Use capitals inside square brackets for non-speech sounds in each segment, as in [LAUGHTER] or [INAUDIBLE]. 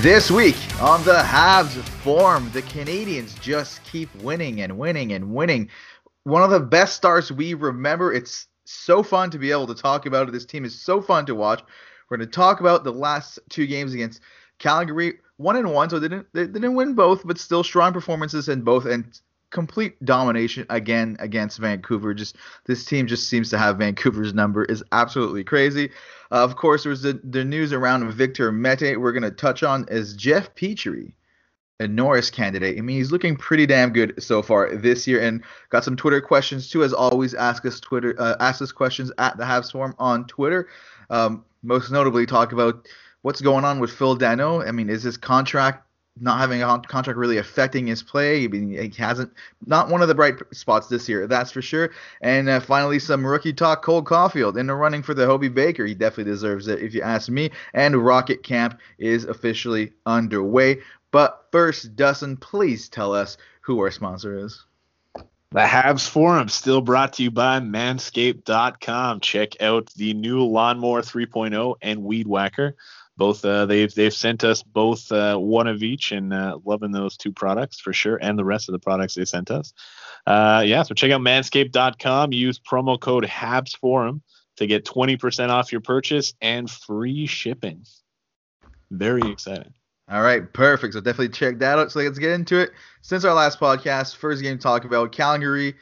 This week on the Habs Forum, the Canadiens just keep winning and winning and winning. One of the best starts we remember. It's so fun to be able to talk about it. This team is so fun to watch. We're going to talk about the last two games against Calgary, one and one, so they didn't they didn't win both, but still strong performances in both, and complete domination again against Vancouver. Just this team just seems to have Vancouver's number is absolutely crazy. Uh, of course, there was the, the news around Victor Mete. We're going to touch on as Jeff Petry, a Norris candidate. I mean, he's looking pretty damn good so far this year, and got some Twitter questions too. As always, ask us Twitter, uh, ask us questions at the Habs Forum on Twitter. Um, most notably, talk about what's going on with Phil Danault. I mean, is his contract not having a contract really affecting his play. I mean, he hasn't not one of the bright spots this year, that's for sure. And uh, finally, some rookie talk. Cole Caufield in the running for the Hobey Baker. He definitely deserves it, if you ask me. And Rocket Camp is officially underway. But first, Dustin, please tell us who our sponsor is. The Habs Forum still brought to you by Manscaped.com. Check out the new Lawnmower 3.0 and Weed Whacker both uh, they've they've sent us both uh, one of each and uh, loving those two products for sure and the rest of the products they sent us. Uh, yeah so check out manscaped.com use promo code habs habsforum to get 20% off your purchase and free shipping. Very exciting. All right perfect. So definitely check that out. So let's get into it. Since our last podcast first game talk about calgary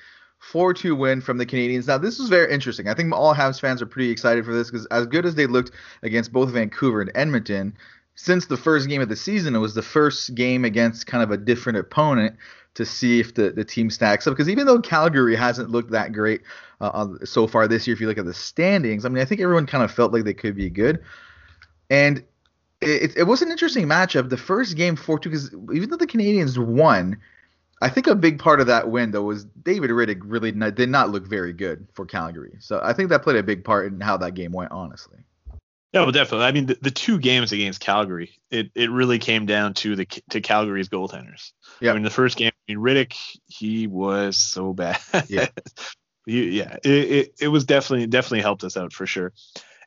4-2 win from the Canadiens. Now this was very interesting. I think all Habs fans are pretty excited for this because as good as they looked against both Vancouver and Edmonton, since the first game of the season, it was the first game against kind of a different opponent to see if the, the team stacks up. Because even though Calgary hasn't looked that great uh, so far this year, if you look at the standings, I mean, I think everyone kind of felt like they could be good. And it, it was an interesting matchup. The first game 4 2, because even though the Canadiens won, I think a big part of that win though was David Rittich really not, did not look very good for Calgary. So I think that played a big part in how that game went, honestly. Yeah, well, definitely. I mean, the, the two games against Calgary, it, it really came down to the to Calgary's goaltenders. Yeah. I mean, the first game, I mean, Rittich, he was so bad. Yeah. [LAUGHS] he, yeah. It, it, it was definitely definitely helped us out for sure.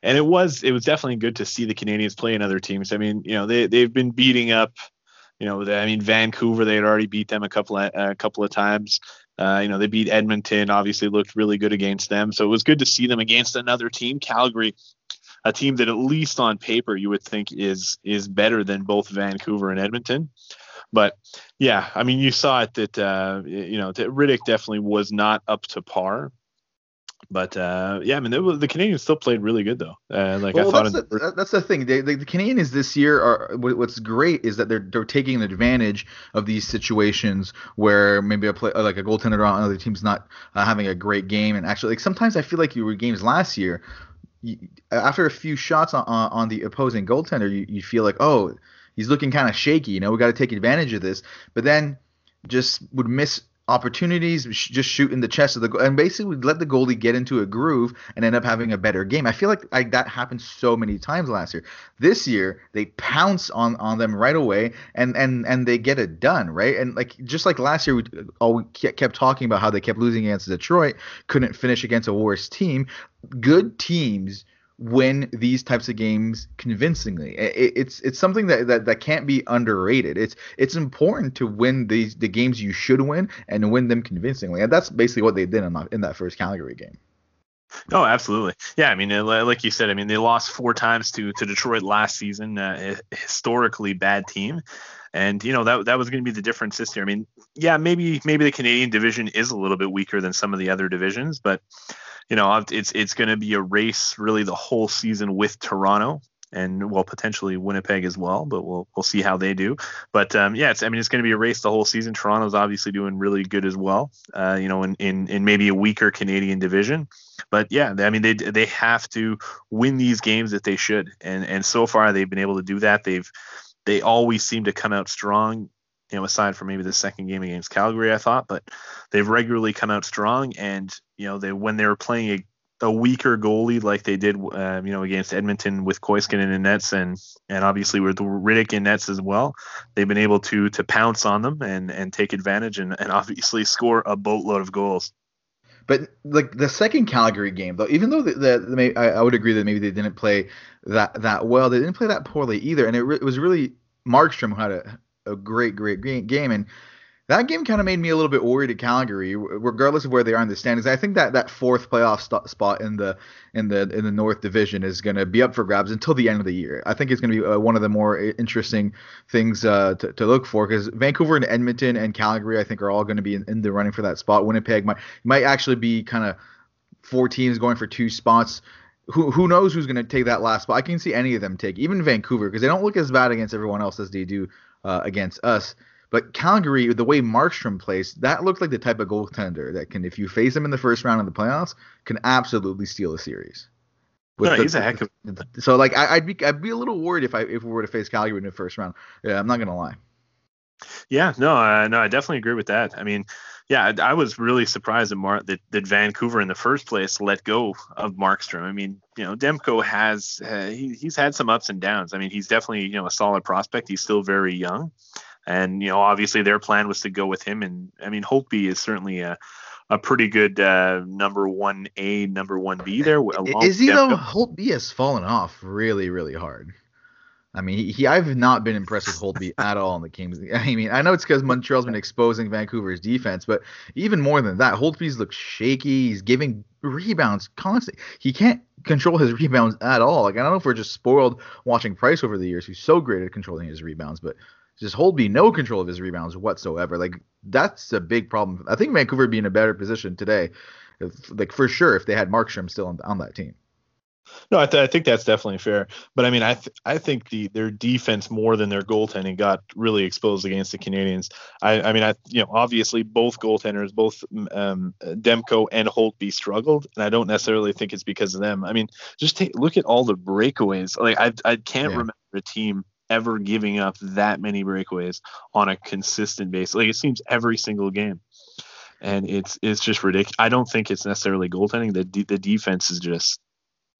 And it was it was definitely good to see the Canadiens play in other teams. I mean, you know, they they've been beating up you know, I mean Vancouver, they had already beat them a couple of a couple of times. Uh, you know, they beat Edmonton, obviously looked really good against them. So it was good to see them against another team, Calgary, a team that at least on paper you would think is is better than both Vancouver and Edmonton. But yeah, I mean, you saw it that uh, you know that Rittich definitely was not up to par. But uh, yeah, I mean, was, the Canadiens still played really good though. Uh, like well, I thought, that's, the, that's the thing. They, they, the Canadiens this year are what's great is that they're they're taking advantage of these situations where maybe a play like a goaltender on another team's not uh, having a great game, and actually, like sometimes I feel like you were games last year. You, after a few shots on, on the opposing goaltender, you, you feel like, oh, he's looking kind of shaky. You know, we got to take advantage of this. But then just would miss opportunities, just shoot in the chest of the goal. and basically we let the goalie get into a groove and end up having a better game. I feel like, like that happened so many times last year. This year they pounce on on them right away and and and they get it done right. And like just like last year, we all we kept talking about how they kept losing against Detroit, couldn't finish against a worse team. Good teams win these types of games convincingly. It, it's it's something that, that that can't be underrated. It's it's important to win these the games you should win and win them convincingly, and that's basically what they did in that, in that first Calgary game. Oh, absolutely. Yeah, I mean, like you said, I mean, they lost four times to to Detroit last season, uh, historically bad team, and you know that that was going to be the difference this year. I mean, yeah, maybe maybe the Canadian division is a little bit weaker than some of the other divisions, but you know, it's it's going to be a race really the whole season with Toronto and well potentially Winnipeg as well, but we'll we'll see how they do. But um, yeah, it's I mean it's going to be a race the whole season. Toronto's obviously doing really good as well. Uh, you know, in, in in maybe a weaker Canadian division, but yeah, I mean they they have to win these games that they should, and and so far they've been able to do that. They've they always seem to come out strong you know, aside from maybe the second game against Calgary, I thought, but they've regularly come out strong. And you know, they when they were playing a, a weaker goalie like they did, uh, you know, against Edmonton with Koskinen in nets, and and obviously with Rittich in nets as well, they've been able to to pounce on them and and take advantage and and obviously score a boatload of goals. But like the second Calgary game, though, even though the, the, the I, I, would agree that maybe they didn't play that that well, they didn't play that poorly either, and it, re- it was really Markstrom had a, a great, great game, and that game kind of made me a little bit worried at Calgary, regardless of where they are in the standings. I think that that fourth playoff st- spot in the in the in the North Division is going to be up for grabs until the end of the year. I think it's going to be uh, one of the more interesting things uh, to, to look for because Vancouver and Edmonton and Calgary, I think, are all going to be in, in, the running for that spot. Winnipeg might might actually be kind of four teams going for two spots. Who, who knows who's going to take that last spot? I can see any of them take, even Vancouver, because they don't look as bad against everyone else as they do uh, against us. But Calgary, the way Markstrom plays, that looks like the type of goaltender that can, if you face him in the first round of the playoffs, can absolutely steal a series. no, the, he's a heck of. So like, I, would be I'd be a little worried if I if we were to face Calgary in the first round. Yeah, I'm not gonna lie. Yeah, no, uh, no, I definitely agree with that. I mean, yeah, I, I was really surprised that, Mar- that that Vancouver in the first place let go of Markstrom. I mean, you know, Demko has uh, he, he's had some ups and downs. I mean, he's definitely you know a solid prospect. He's still very young. And you know, obviously their plan was to go with him. And I mean, Holtby is certainly a a pretty good uh, number one A, number one B there. Is he though? Holtby has fallen off really, really hard. I mean, he, he, I've not been impressed with Holtby [LAUGHS] at all in the games. I mean, I know it's because Montreal's been exposing Vancouver's defense, but even more than that, Holtby's looks shaky. He's giving rebounds constantly. He can't control his [LAUGHS] rebounds at all. Like I don't know if we're just spoiled watching Price over the years, who's so great at controlling his rebounds, but just Holtby no control of his rebounds whatsoever. Like that's a big problem. I think Vancouver would be in a better position today, if, like for sure, if they had Markstrom still on, on that team. No, I, th- I, think that's definitely fair. But I mean, I th- I think the their defense more than their goaltending got really exposed against the Canadiens. I, I mean, I you know obviously both goaltenders, both um, Demko and Holtby struggled, and I don't necessarily think it's because of them. I mean, just take look at all the breakaways. Like I I can't yeah. remember a team ever giving up that many breakaways on a consistent basis. Like it seems every single game, and it's it's just ridiculous. I don't think it's necessarily goaltending. The the defense is just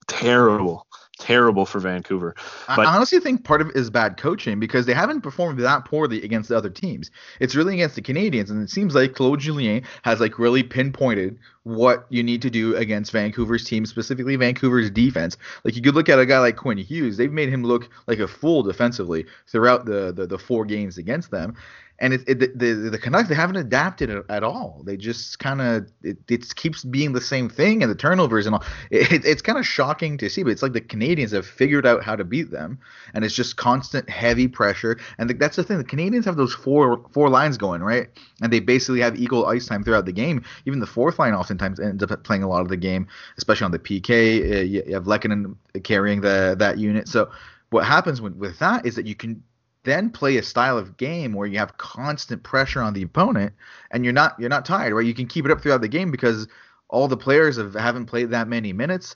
terrible, terrible for Vancouver. But, I honestly think part of it is bad coaching because they haven't performed that poorly against the other teams. It's really against the Canadiens, and it seems like Claude Julien has like really pinpointed what you need to do against Vancouver's team, specifically Vancouver's defense. Like you could look at a guy like Quinn Hughes; they've made him look like a fool defensively throughout the the, the four games against them and it, it, the, the Canucks they haven't adapted at all. They just kind of it, it keeps being the same thing, and the turnovers and all. It, it's kind of shocking to see, but it's like the Canadiens have figured out how to beat them, and it's just constant heavy pressure. And the, that's the thing. The Canadiens have those four four lines going right, and they basically have equal ice time throughout the game. Even the fourth line oftentimes ends up playing a lot of the game, especially on the PK. Uh, you, have Lehkonen carrying the that unit, so what happens with, with that is that you can then play a style of game where you have constant pressure on the opponent and you're not you're not tired, right? You can keep it up throughout the game because all the players have haven't played that many minutes.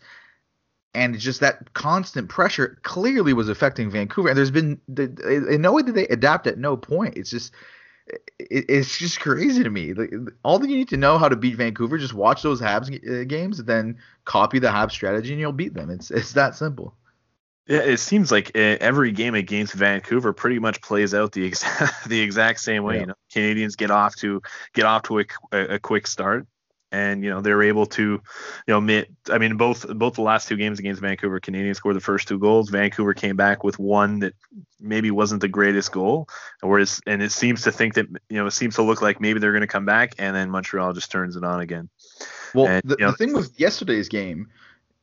And just that constant pressure clearly was affecting Vancouver. And there's been in no way did they adapt at no point. It's just it's just crazy to me. All that you need to know how to beat Vancouver, just watch those Habs uh, games, then copy the Habs strategy, and you'll beat them. It's it's that simple. Yeah, it seems like eh, every game against Vancouver pretty much plays out the exact [LAUGHS] the exact same way. Yeah. You know, Canadiens get off to get off to a, a, quick start, and you know they're able to, you know, mit, I mean both both the last two games against Vancouver, Canadiens scored the first two goals. Vancouver came back with one that maybe wasn't the greatest goal, whereas and it seems to think that you know it seems to look like maybe they're going to come back, and then Montreal just turns it on again. Well, and, the, you know, the thing with yesterday's game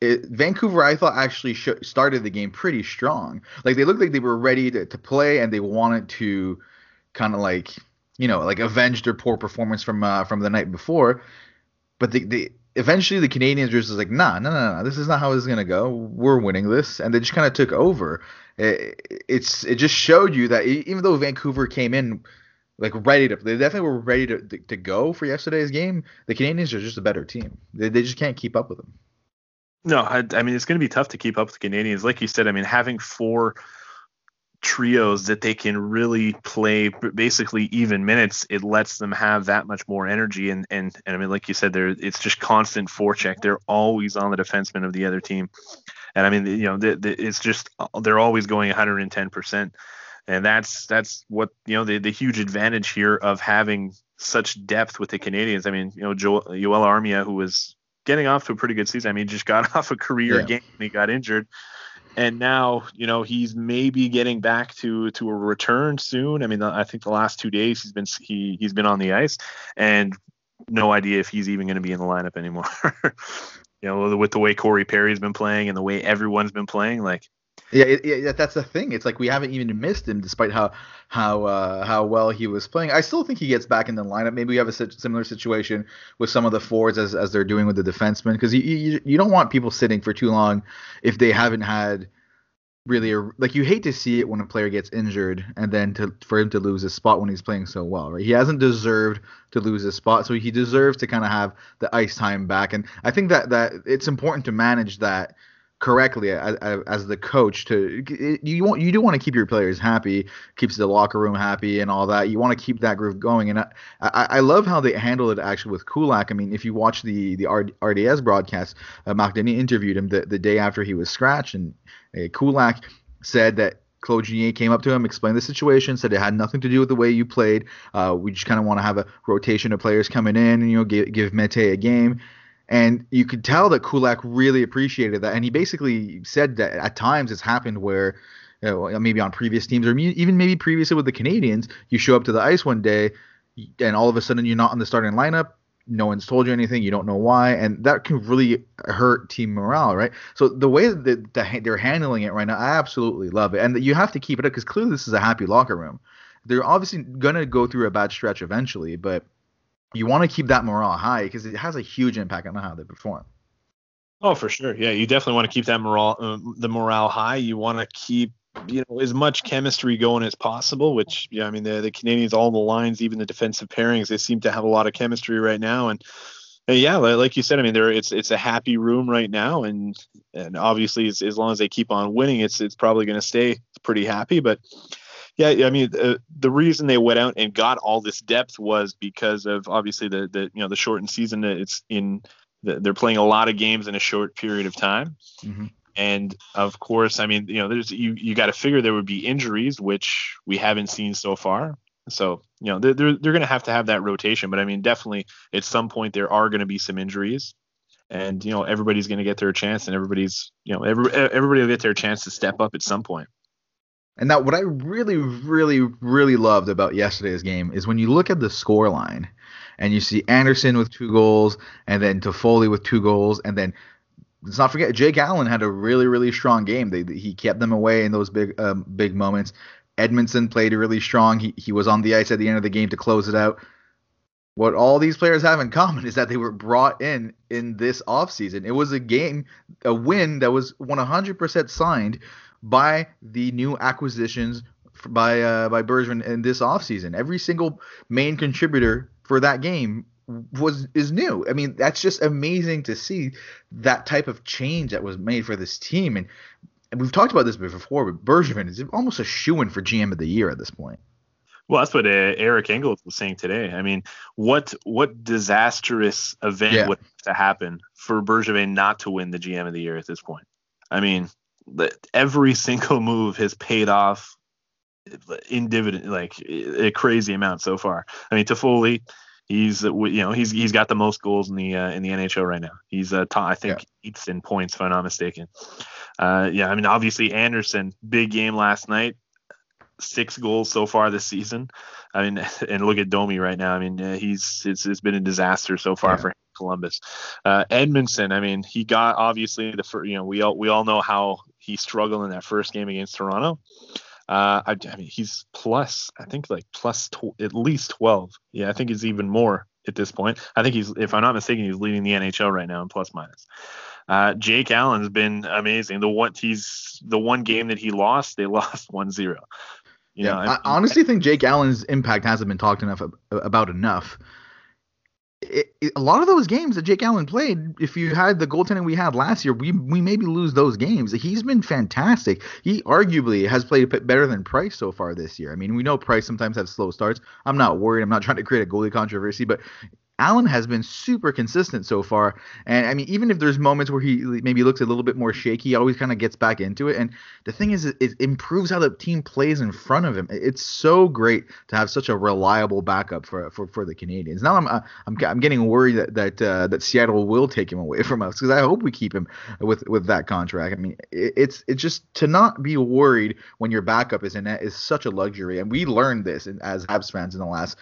it, Vancouver, I thought actually sh- started the game pretty strong. Like they looked like they were ready to, to play and they wanted to kind of like you know like avenge their poor performance from uh, from the night before. But they, they eventually the Canadiens were just like, nah, no, no, no, this is not how this is gonna go. We're winning this, and they just kind of took over. It, it's it just showed you that even though Vancouver came in like ready to, they definitely were ready to, to, to go for yesterday's game. The Canadiens are just a better team. They, they just can't keep up with them. No, I, I mean it's going to be tough to keep up with the Canadiens. Like you said, I mean having four trios that they can really play basically even minutes, it lets them have that much more energy. And and, and I mean, like you said, there it's just constant forecheck. They're always on the defenseman of the other team, and I mean, you know, the, the, it's just they're always going 110 percent, and that's that's what you know the the huge advantage here of having such depth with the canadiens I mean, you know, Joel, Joel Armia, who was getting off to a pretty good season. I mean, he just got [LAUGHS] off a career yeah. game and he got injured. and now you know he's maybe getting back to to a return soon. I mean, I think the last two days he's been he he's been on the ice, and no idea if he's even going to be in the lineup anymore. [LAUGHS] you know, with the way Corey Perry's been playing and the way everyone's been playing, like yeah, it, it, that's the thing. It's like we haven't even missed him, despite how how uh, how well he was playing. I still think he gets back in the lineup. Maybe we have a similar situation with some of the forwards as, as they're doing with the defensemen, because you, you you don't want people sitting for too long if they haven't had really a, like you hate to see it when a player gets injured and then to for him to lose his spot when he's playing so well, right? He hasn't deserved to lose his spot, so he deserves to kind of have the ice time back. And I think that that it's important to manage that correctly as, as, the coach to you want you do want to keep your players happy keeps the locker room happy and all that you want to keep that groove going and I, I, love how they handled it actually with Kulak I mean if you watch the the RDS broadcast uh, interviewed him the, the day after he was scratched and uh, Kulak said that Claude Julien came up to him, explained the situation, said it had nothing to do with the way you played. Uh, we just kind of want to have a rotation of players coming in and you know give, give Mete a game. And you could tell that Kulak really appreciated that. And he basically said that at times it's happened where you know, maybe on previous teams or even maybe previously with the Canadiens, you show up to the ice one day and all of a sudden you're not on the starting lineup. No one's told you anything. You don't know why, and that can really hurt team morale, right? So the way that they're handling it right now, I absolutely love it, and you have to keep it up because clearly this is a happy locker room. They're obviously gonna go through a bad stretch eventually, but you want to keep that morale high because it has a huge impact on how they perform. Oh, for sure. Yeah, you definitely want to keep that morale, uh, the morale high. You want to keep, you know, as much chemistry going as possible. Which, yeah, I mean, the the canadiens all the lines, even the defensive pairings, they seem to have a lot of chemistry right now. And yeah, like you said, I mean, there it's it's a happy room right now, and and obviously, as, as long as they keep on winning, it's it's probably going to stay pretty happy. But yeah, I mean, uh, the reason they went out and got all this depth was because of obviously the the you know the shortened season. It's in the, they're playing a lot of games in a short period of time. Mm-hmm. And of course, I mean, you know, there's you you got to figure there would be injuries, which we haven't seen so far. So, you know, they're they're, they're going to have to have that rotation. But I mean, definitely at some point there are going to be some injuries, and you know, everybody's going to get their chance, and everybody's you know every everybody will get their chance to step up at some point. And now, what I really, really, really loved about yesterday's game is when you look at the score line and you see Anderson with two goals, and then Toffoli with two goals, and then let's not forget Jake Allen had a really, really strong game. They, he kept them away in those big, um, big moments. Edmundson played really strong. He, he was on the ice at the end of the game to close it out. What all these players have in common is that they were brought in in this offseason. It was a game, a win that was 100% signed by the new acquisitions by uh, by Bergevin in this offseason. Every single main contributor for that game was is new. I mean, that's just amazing to see that type of change that was made for this team. And, and we've talked about this before, but Bergevin is almost a shoe in for GM of the year at this point. Well, that's what uh, Eric Engels was saying today. I mean, what what disastrous event yeah. would have to happen for Bergevin not to win the GM of the year at this point? I mean, every single move has paid off in dividend like a crazy amount so far. I mean, Toffoli, he's you know he's he's got the most goals in the uh, in the NHL right now. He's uh, top, I think yeah. eighth in points if I'm not mistaken. Uh, yeah, I mean obviously Anderson, big game last night, six goals so far this season. I mean, [LAUGHS] and look at Domi right now. I mean, uh, he's it's, it's been a disaster so far yeah. for Columbus. Uh, Edmundson, I mean, he got obviously the first. You know, we all we all know how he struggled in that first game against Toronto. Uh, I, I, mean, he's plus, I think like plus tw- at least 12. Yeah, I think he's even more at this point. I think he's, if I'm not mistaken, he's leading the NHL right now in plus minus. Uh, Jake Allen's been amazing. The one he's the one game that he lost, they [LAUGHS] lost 1-0. You yeah, know, I, I honestly think Jake Allen's impact hasn't been talked enough about enough it, it, a lot of those games that Jake Allen played, if you had the goaltending we had last year, we we maybe lose those games. He's been fantastic. He arguably has played better than Price so far this year. I mean, we know Price sometimes has slow starts. I'm not worried. I'm not trying to create a goalie controversy, but Allen has been super consistent so far. And I mean, even if there's moments where he maybe looks a little bit more shaky, he always kind of gets back into it. And the thing is, it improves how the team plays in front of him. It's so great to have such a reliable backup for for, for the Canadiens. Now I'm uh, I'm I'm getting worried that that uh, that Seattle will take him away [LAUGHS] from us because I hope we keep him with with that contract. I mean, it's it's just to not be worried when your backup is in net is such a luxury, and we learned this as Habs fans in the last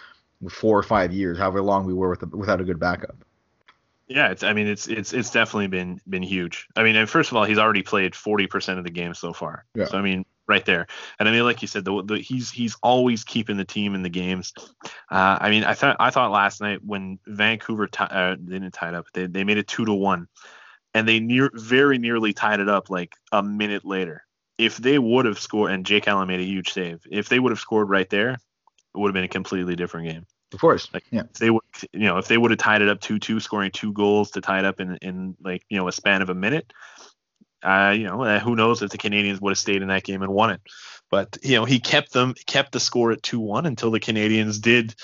four or five years, however long we were with, without a good backup. Yeah, it's. I mean, it's it's it's definitely been been huge. I mean, and first of all, he's already played 40% of the game so far. Yeah. So I mean, right there. And I mean, like you said, the, the, he's he's always keeping the team in the games. Uh, I mean, I thought I thought last night when Vancouver t- uh, they didn't tie it up, they they made it two to one, and they near very nearly tied it up like a minute later. If they would have scored, and Jake Allen made a huge save, if they would have scored right there, it would have been a completely different game. Of course. Like, yeah. If they would, you know, if they would have tied it up two two, scoring two goals to tie it up in in like you know a span of a minute, uh, you know, uh, who knows if the Canadiens would have stayed in that game and won it. But you know, he kept them, kept the score at two one until the Canadiens did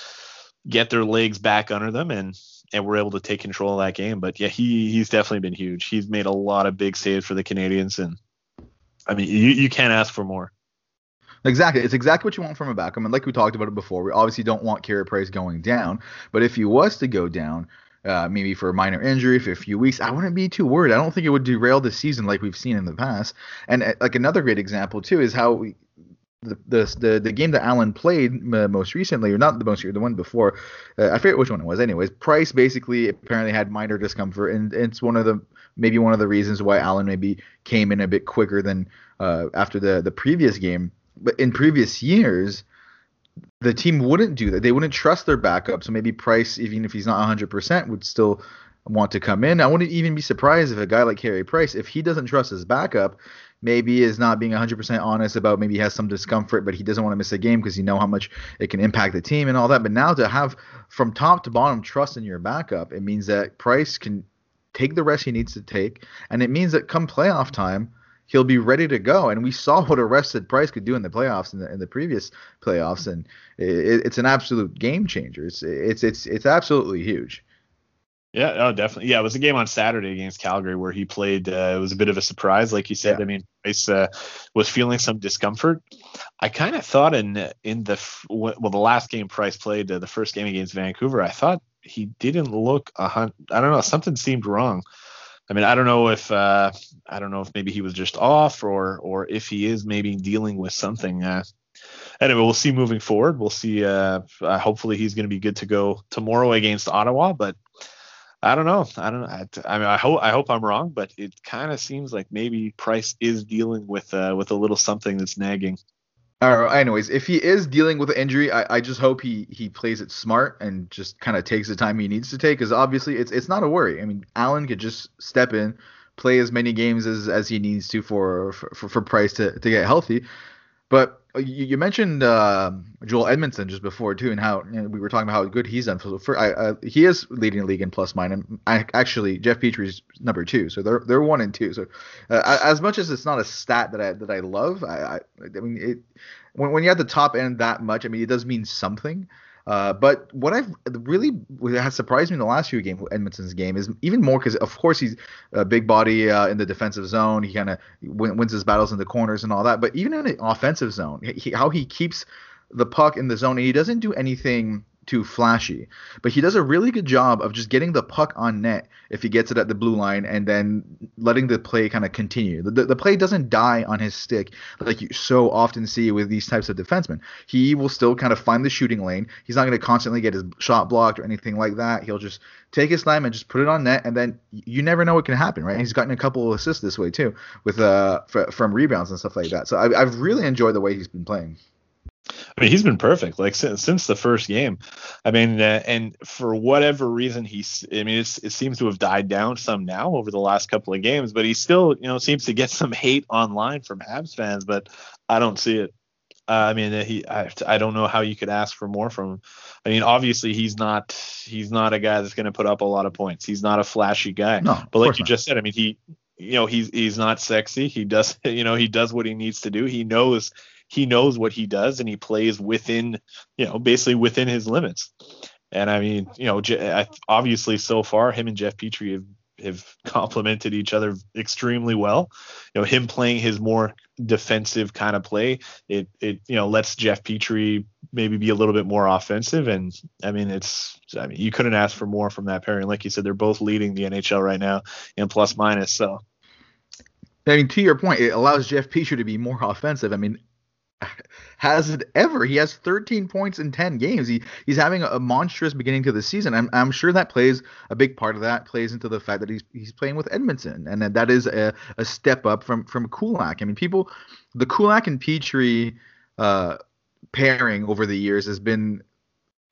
get their legs back under them and and were able to take control of that game. But yeah, he he's definitely been huge. He's made a lot of big saves for the Canadiens and I mean, you you can't ask for more. Exactly. It's exactly what you want from a backup. And like we talked about it before, we obviously don't want Carey Price going down. But if he was to go down, uh, maybe for a minor injury for a few weeks, I wouldn't be too worried. I don't think it would derail the season like we've seen in the past. And uh, like another great example too is how we, the, the the game that Allen played most recently, or not the most the one before, uh, I forget which one it was. Anyways, Price basically apparently had minor discomfort, and it's one of the maybe one of the reasons why Allen maybe came in a bit quicker than uh, after the the previous game. But in previous years, the team wouldn't do that. They wouldn't trust their backup. So maybe Price, even if he's not 100%, would still want to come in. I wouldn't even be surprised if a guy like Carey Price, if he doesn't trust his backup, maybe is not being 100% honest about maybe he has some discomfort, but he doesn't want to miss a game because you know how much it can impact the team and all that. But now to have from top to bottom trust in your backup, it means that Price can take the rest he needs to take, and it means that come playoff time, he'll be ready to go. And we saw what arrested Price could do in the playoffs in the, in the previous playoffs, and it, it's an absolute game changer. It's it's it's it's absolutely huge. Yeah, oh, definitely. Yeah, it was a game on Saturday against Calgary where he played. Uh, it was a bit of a surprise, like you said. Yeah. I mean, Price uh, was feeling some discomfort. I kind of thought in in the well, the last game Price played, uh, the first game against Vancouver, I thought he didn't look a hundred. I don't know, something seemed wrong. I mean, I don't know if uh, I don't know if maybe he was just off or or if he is maybe dealing with something. Uh, anyway, we'll see moving forward. We'll see. Uh, uh hopefully, he's going to be good to go tomorrow against Ottawa. But I don't know. I don't. I, I mean, I hope I hope I'm wrong, but it kind of seems like maybe Price is dealing with uh, with a little something that's nagging. Uh, anyways, if he is dealing with an injury, I, I just hope he he plays it smart and just kind of takes the time he needs to take. Because obviously, it's it's not a worry. I mean, Allen could just step in, play as many games as, as he needs to for for, for Price to, to get healthy. But you, you mentioned uh, Joel Edmundson just before too, and how you know, we were talking about how good he's done. For, for I, he is leading the league in plus minus. I, actually, Jeff Petry's number two, so they're they're one and two. So uh, as much as it's not a stat that I that I love, I I, I mean it when when you at the top end that much, I mean it does mean something. Uh, but what I've really has surprised me in the last few games, Edmundson's game, is even more because of course he's a big body uh, in the defensive zone. He kind of wins his battles in the corners and all that. But even in the offensive zone, he, how he keeps the puck in the zone and he doesn't do anything too flashy. But he does a really good job of just getting the puck on net if he gets it at the blue line and then letting the play kind of continue. The, the, the, play doesn't die on his stick like you so often see with these types of defensemen. He will still kind of find the shooting lane. He's not going to constantly get his shot blocked or anything like that. He'll just take his time and just put it on net, and then you never know what can happen, right? He's gotten a couple of assists this way too, with uh from rebounds and stuff like that. So I, I've really enjoyed the way he's been playing. I mean, he's been perfect like since, since the first game. I mean, uh, and for whatever reason, he's. I mean, it seems to have died down some now over the last couple of games, but he still, you know, seems to get [LAUGHS] some hate online from Habs fans. But I don't see it. Uh, I mean, uh, he. I, I don't know how you could ask for more from him. I mean, obviously, he's not. He's not a guy that's going to put up a lot of points. He's not a flashy guy. No, but like you not. just said, I mean, he. You know, he's he's not sexy. He does. [LAUGHS] You know, he does what he needs to do. He knows he knows what he does and he plays within, you know, basically within his limits. And I mean, you know, obviously so far, him and Jeff Petry have have [LAUGHS] complemented each other extremely well. You know, him playing his more defensive kind of play, it it you know lets Jeff Petry maybe be a little bit more offensive. And I mean, it's I mean you couldn't ask for more from that pairing. Like you said, they're both leading the NHL right now in plus minus. So. I mean, to your point, it allows Jeff Petry to be more offensive. I mean, [LAUGHS] has it ever. He has 13 points in 10 games. He he's having a, monstrous beginning to the season. I'm I'm sure that plays a big part of that plays into the fact that he's he's playing with Edmundson and that, that is a, a step up from from Kulak. I mean, people the Kulak and Petry uh, pairing over the years has been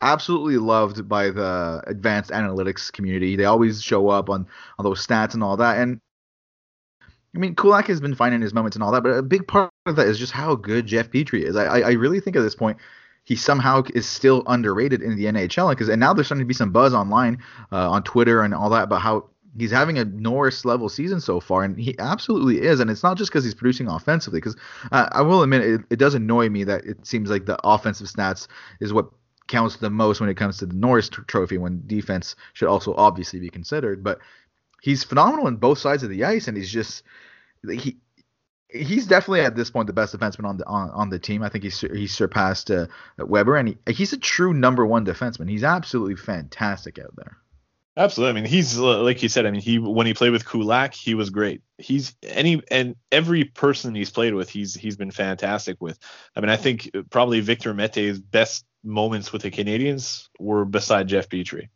absolutely loved by the advanced analytics community. They always show up on on those stats and all that. And I mean, Kulak has been finding his moments and all that, but a big part of that is just how good Jeff Petry is. I, I really think at this point he somehow is still underrated in the NHL because and now there's starting to be some buzz online uh, on Twitter and all that about how he's having a Norris level season so far, and he absolutely is. And it's not just because he's producing offensively, because uh, I will admit it, it, does annoy me that it seems like the offensive stats is what counts the most when it comes to the Norris t- Trophy, when defense should also obviously be considered. But he's phenomenal on both sides of the ice, and he's just he he's definitely at this point the best defenseman on the on, on the team. I think he's he's surpassed uh, Weber, and he, he's a true number one defenseman. He's absolutely fantastic out there. Absolutely. I mean, he's like you said. I mean, he when he played with Kulak, he was great. He's any and every person he's played with, he's he's been fantastic with. I mean, I think probably Victor Mete's best moments with the Canadiens were beside Jeff Petry.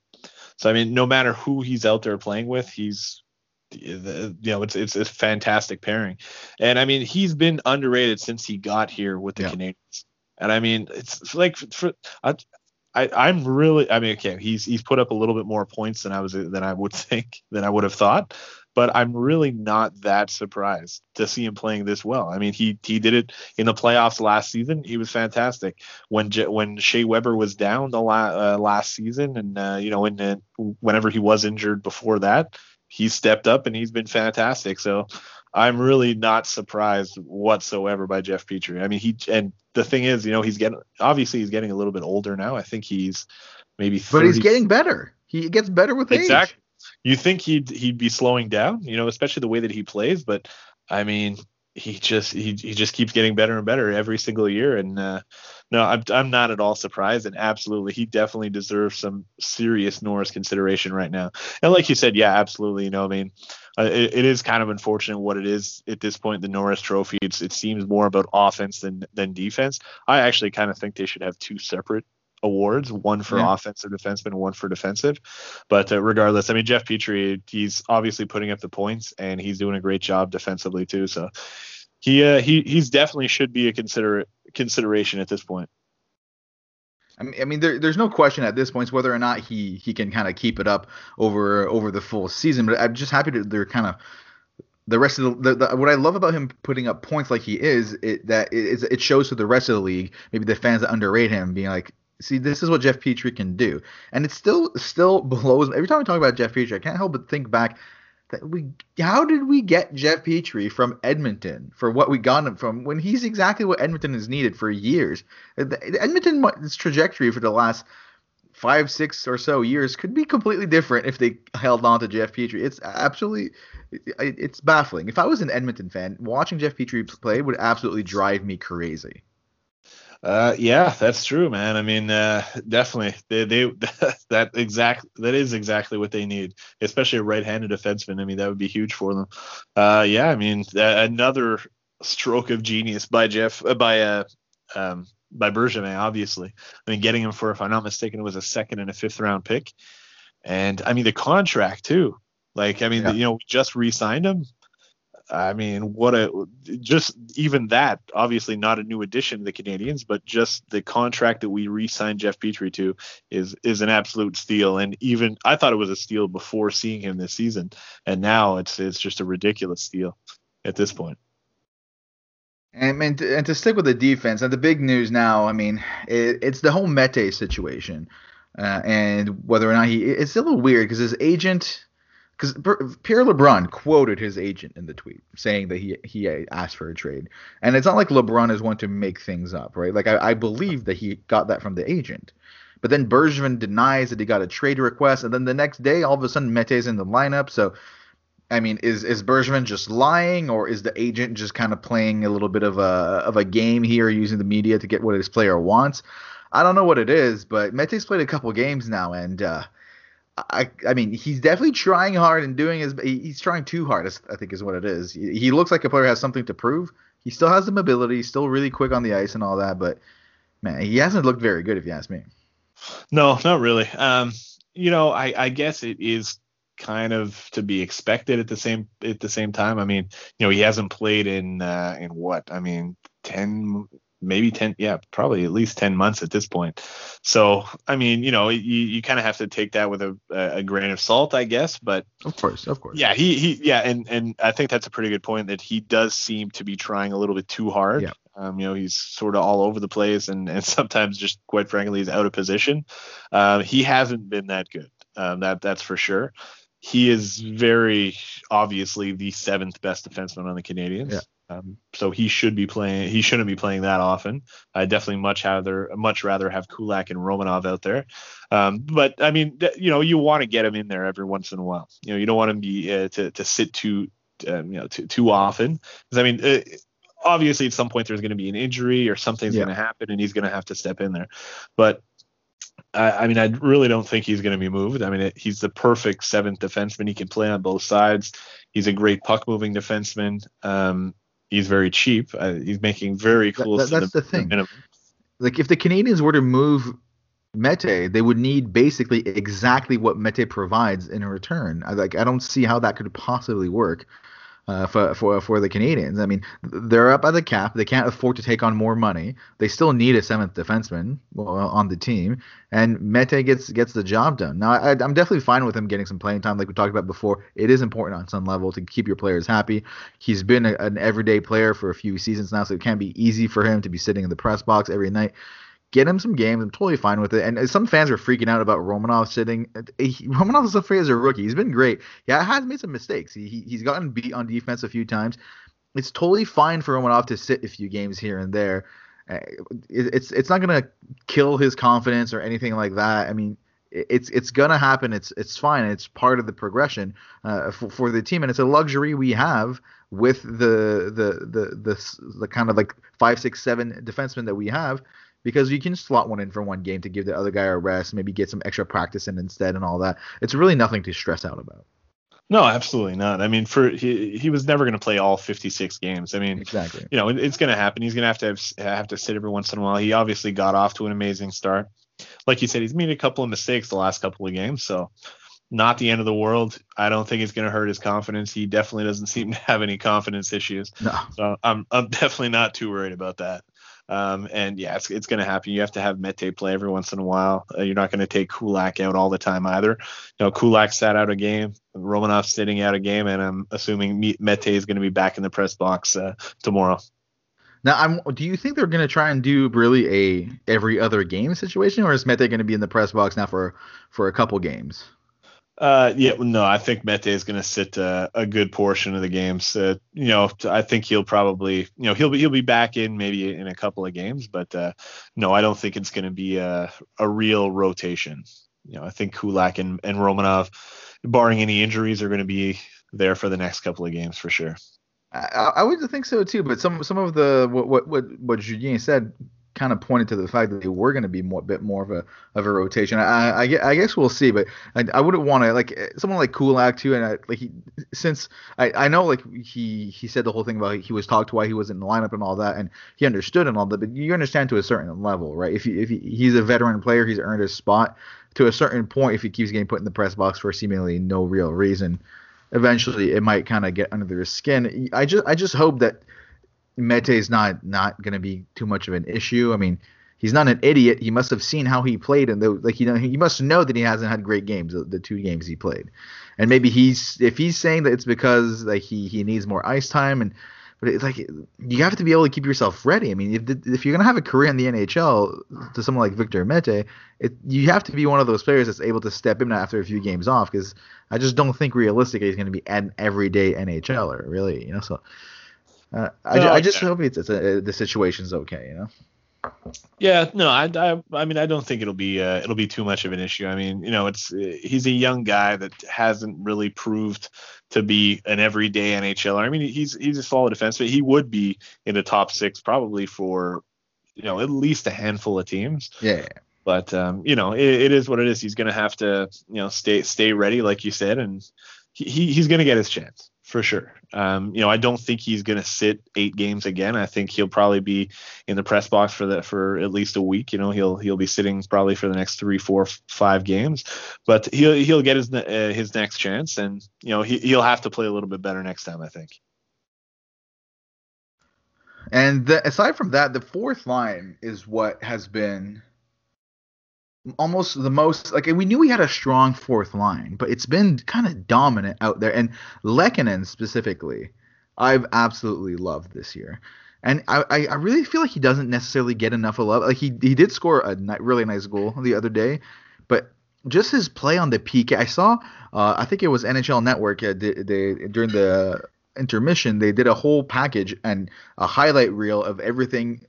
So I mean, no matter who he's out there playing with, he's you know, it's it's a fantastic pairing. And I mean, he's been underrated since he got here with the yeah. Canadiens. And I mean, it's like for, I, I am really I mean, okay, he's he's put up a little bit more points than I was than I would [LAUGHS] think than I would have thought. But I'm really not that surprised to see him playing this well. I mean, he he did it in the playoffs last season. He was fantastic when when Shea Weber was down the la, uh, last season, and uh, you know, when whenever he was injured before that, he's stepped up and he's been fantastic. So I'm really not surprised whatsoever by Jeff Petry. I mean, he and the thing is, you know, he's getting obviously he's getting a little bit older now. I think he's maybe 30. But he's getting better. He gets better with exactly. age. Exactly. You think he'd he'd be slowing down, you know, especially the way that he plays, but I mean, he just he, he just keeps getting better and better every single year and uh, no I'm, I'm not at all surprised and absolutely he definitely deserves some serious norris consideration right now and like you said yeah absolutely you know i mean uh, it, it is kind of unfortunate what it is at this point the norris trophy it's, it seems more about offense than than defense i actually kind of think they should have two separate awards, one for yeah. offensive defenseman, one for defensive. But uh, regardless, I mean Jeff Petry, he's obviously putting up the points and he's doing a great job defensively too. So he uh, he he's definitely should be a consider consideration at this point. I mean, I mean there, there's no question at this point whether or not he he can kind of keep it up over over the full season. But I'm just happy that they're kind of the rest of the, the, the, what I love about him putting up points like he is it, that it, it shows to the rest of the league, maybe the fans that underrate him, being like, see, this is what Jeff Petry can do, and it still still [LAUGHS] blows. Every time I talk about Jeff Petry I can't help but think back that we how did we get Jeff Petry from Edmonton for what we got him from when he's exactly what Edmonton has needed for years. Edmonton's trajectory for the last five, six or so years could be completely different if they held on to Jeff Petry. It's absolutely it's baffling. If I was an Edmonton fan, watching Jeff Petry play would absolutely drive me crazy. Uh, yeah, that's true, man. I mean, uh, definitely, they, they [LAUGHS] that exact that is exactly what they need, especially a right-handed defenseman. I mean, that would be huge for them. Uh, yeah, I mean, another stroke of genius by Jeff uh, by uh um by Bergevin, obviously. I mean, getting him for, if I'm not mistaken, it was a second and a fifth round pick, and I mean the contract too. Like, I mean, yeah. you know, we just re-signed him. I mean, what a just even that, obviously not a new addition to the Canadiens, but just the contract that we re-signed Jeff Petry to is is an absolute steal. And even I thought it was a steal before seeing him this season, and now it's it's just a ridiculous steal at this point. And, and, to, and to stick with the defense, and the big news now, I mean, it, it's the whole Mete situation, uh, and whether or not he, it's a little weird because his agent because Pierre LeBrun quoted his agent in the tweet saying that he he asked for a trade, and it's not like LeBrun is one to make things up, right? Like I, I believe that he got that from the agent, But then Bergevin denies that he got a trade request, and then the next day, all of a sudden, Mete's in the lineup. So, I mean, is is Bergevin just lying, or is the agent just kind of playing a little bit of a of a game here, using the media to get what his player wants? I don't know what it is, but Mete's played a couple games now, and uh, I I mean, he's definitely trying hard and doing his. He's trying too hard, I think, is what it is. He looks like a player has something to prove. He still has the mobility, still really quick on the ice and all that, but man, he hasn't looked very good if you ask me. No, not really. Um, you know, I, I guess it is kind of to be expected at the same at the same time. I mean, you know, he hasn't played in uh, in what? I mean, ten maybe 10 yeah probably at least 10 months at this point so i mean you know you, you kind of have to take that with a, a grain of salt i guess but of course of course yeah he he yeah and and i think that's a pretty good point that he does seem to be trying a little bit too hard yeah. um you know he's sort of all over the place and and [LAUGHS] sometimes just quite frankly he's out of position um he hasn't been that good um that that's for sure he is very obviously the seventh best defenseman on the Canadiens. Yeah. Um, so he should be playing. He shouldn't be playing that often. I definitely much rather much rather have Kulak and Romanov out there. Um, but I mean, you know, you want to get him in there every once in a while. You know, you don't want him be uh, to to sit too um, you know too, too often. Because I mean. Uh, obviously, at some point there's going to be an injury or something's yeah. going to happen, and he's going to have to step in there. But I, I, mean, I really don't think he's going to be moved. I mean, it, he's the perfect seventh defenseman. He can play on both sides. He's a great puck moving defenseman. Um, he's very cheap. Uh, he's making very close. That, that's the, the thing. Minimum. Like if the Canadiens were to move Mete, they would need basically exactly what Mete provides in return. I like I don't see how that could possibly work uh, for, for for the Canadiens. I mean, they're up by the cap. They can't afford to take on more money. They still need a seventh defenseman on the team, and Mete gets gets the job done. Now, I, am definitely fine with him getting some playing time, like we talked about before. It is important on some level to keep your players happy. He's been a, an everyday player for a few seasons now, so it can't be easy for him to be sitting in the press box every night get him some games. I'm totally fine with it. And some fans are freaking out about Romanov sitting. He, [LAUGHS] Romanov is afraid as a rookie. He's been great. Yeah, has made some mistakes. He, he he's gotten beat on defense a few times. It's totally fine for Romanov to sit a few games here and there. Uh, it's it's not gonna kill his confidence or anything like that. I mean, it's it's gonna happen. It's it's fine. It's part of the progression uh, for, for the team, and it's a luxury we have with the the the the, the kind of like five, six, seven defensemen that we have because you can slot one in for one game to give the other guy a rest, maybe get some extra practice in instead and all that. It's really nothing to stress out about. No, absolutely not. I mean, for he he was never going to play all 56 games. I mean, exactly. You know, it, it's going to happen. He's going to have to have, have to sit every once in a while. He obviously got off to an amazing start. Like you said, he's made a couple of mistakes the last couple of games, so not the end of the world. I don't think it's going to hurt his confidence. He definitely doesn't seem to have any confidence issues. No. So I'm I'm definitely not too worried about that. Um, and yeah, it's, it's going to happen. You have to have Mete play every once in a while. Uh, you're not going to take Kulak out all the time either. You know, Kulak sat out a game, Romanov sitting out a game, and I'm assuming Mete is going to be back in the press box uh, tomorrow. Now, I'm, do you think they're going to try and do really a every other game situation, or is Mete going to be in the press box now for for a couple games? Uh, yeah, no, I think Mete is going to sit uh, a good portion of the games. Uh, you know, I think he'll probably, you know, he'll be he'll be back in maybe in a couple of games, but uh, no, I don't think it's going to be a a real rotation. You know, I think Kulak and, and Romanov, barring any injuries, are going to be there for the next couple of games for sure. I, I would think so too, but some some of the what what what, what Julien said kind of pointed to the fact that they were going to be more, a bit more of a of a rotation. I, I, I guess we'll see, but I, I wouldn't want to like eh, someone like Kulak too. And I, like he, since I, I know like he he said the whole thing about he was talked to why he was in the lineup and all that, and he understood and all that. But you understand to a certain level, right? If he, if he, he's a veteran player, he's earned his spot. To a certain point, if he keeps getting put in the press box for seemingly no real reason, eventually it might kind of get under their skin. I just I just hope that Mete is not not going to be too much of an issue. I mean, he's not an idiot. He must have seen how he played, and the, like know, he must know that he hasn't had great games the, the two games he played. And maybe he's if he's saying that it's because like he he needs more ice time and. But it's like you have to be able to keep yourself ready. I mean, if, if you're gonna have a career in the NHL to someone like Victor Mete, it, you have to be one of those players that's able to step in after a few games off. Because I just don't think realistically he's gonna be an everyday NHLer, really. You know, so uh, I, no, I, just hope it's, it's a, the situation's okay, you know. Yeah, no, I, I, I mean, I don't think it'll be, uh, it'll be too much of an issue. I mean, you know, it's, he's a young guy that hasn't really proved to be an everyday NHLer. I mean, he's, he's a solid defenseman. He would be in the top six probably for, you know, at least a handful of teams. Yeah. But um, you know, it, it is what it is. He's going to have to, you know, stay, stay ready, like you said, and he, he's going to get his chance for sure. Um, you know, I don't think he's going to sit eight games again. I think he'll probably be in the press box for that for at least a week. You know, he'll he'll be sitting probably for the next three, four, five games, but he'll he'll get his uh, his next chance, and you know he he'll have to play a little bit better next time. I think. And the, aside from that, the fourth line is what has been almost the most like we knew we had a strong fourth line, but it's been kind of dominant out there. And Lehkonen specifically, I've absolutely loved this year. And I, I really feel like he doesn't necessarily get enough of love. Like he he did score a really nice goal the other day, but just his play on the PK. I saw, uh, I think it was NHL Network. Uh, they, they during the intermission they did a whole package and a highlight reel of everything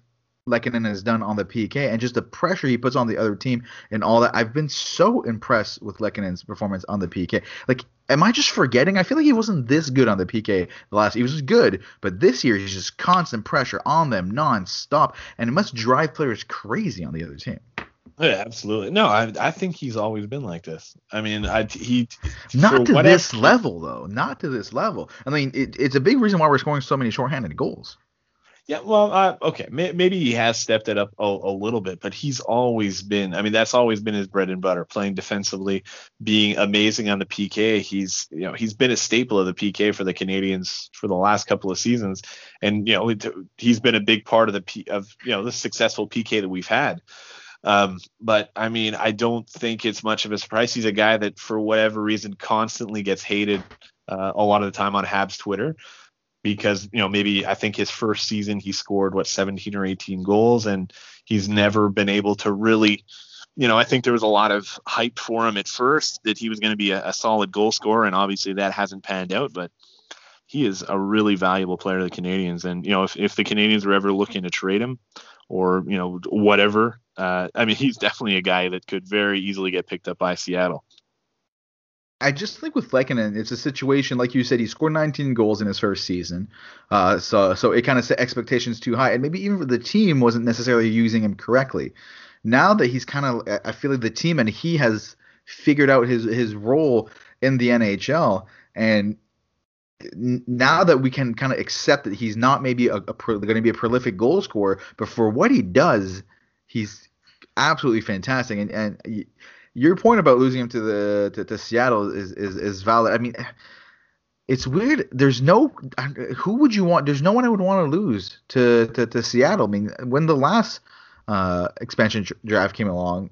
Lehkonen has done on the PK and just the pressure he puts on the other team and all that. I've been so impressed with Lehkonen's performance on the PK. Like, am I just forgetting? I feel like he wasn't this good on the PK the last. He was good, but this year he's just constant pressure on them nonstop, and it must drive players crazy on the other team. Yeah, absolutely. No, I I think he's always been like this. I mean, I he not to this level though. Not to this level. I mean, it, it's a big reason why we're scoring so many shorthanded goals. Yeah, well, uh, okay, May- maybe he has stepped it up a, a, little bit, but he's always been. I mean, that's always been his bread and butter, playing defensively, being amazing on the PK. He's, you know, he's been a staple of the PK for the Canadiens for the last couple of seasons, and you know, he's been a big part of the P, of you know the successful PK that we've had. Um, but I mean, I don't think it's much of a surprise. He's a guy that, for whatever reason, constantly gets hated uh, a lot of the time on Habs Twitter because you know maybe I think his first season he scored what 17 or 18 goals and he's never been able to really you know I think there was a lot of hype for him at first that he was going to be a, a, solid goal scorer and obviously that hasn't panned out but he is a really valuable player to the Canadiens and you know if, if the Canadiens were ever looking to trade him or you know whatever uh, I mean he's definitely a guy that could very easily get picked up by Seattle. I just think with Lehkonen, it's a situation like you said. He scored 19 goals in his first season, uh, so so it kind of set expectations too high, and maybe even for the team wasn't necessarily using him correctly. Now that he's kind of, I feel like the team and he has figured out his his role in the NHL, and now that we can kind of accept that he's not maybe a, a going to be a prolific goal scorer, but for what he does, he's absolutely fantastic, and and your point about losing him to the to, to Seattle is, is is valid. I mean, it's weird. There's no who would you want? There's no one I would want to lose to to, to Seattle. I mean, when the last uh, expansion draft came along,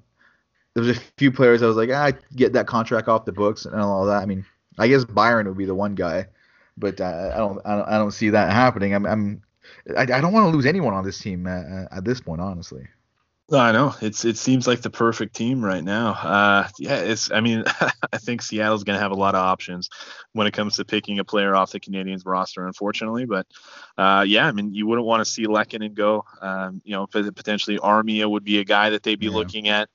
there was a few players I was like, ah, I get that contract off the books and all that. I mean, I guess Byron would be the one guy, but uh, I don't I don't I don't see that happening. I'm I'm I, I don't want to lose anyone on this team at, at this point, honestly. I know it's it seems like the perfect team right now. Uh, yeah, it's. I mean, [LAUGHS] I think Seattle's going to have a lot of options when it comes to picking a player off the Canadiens roster, unfortunately. But uh, yeah, I mean, you wouldn't want to see Lehkonen go. Um, you know, potentially Armia would be a guy that they'd be yeah. looking at.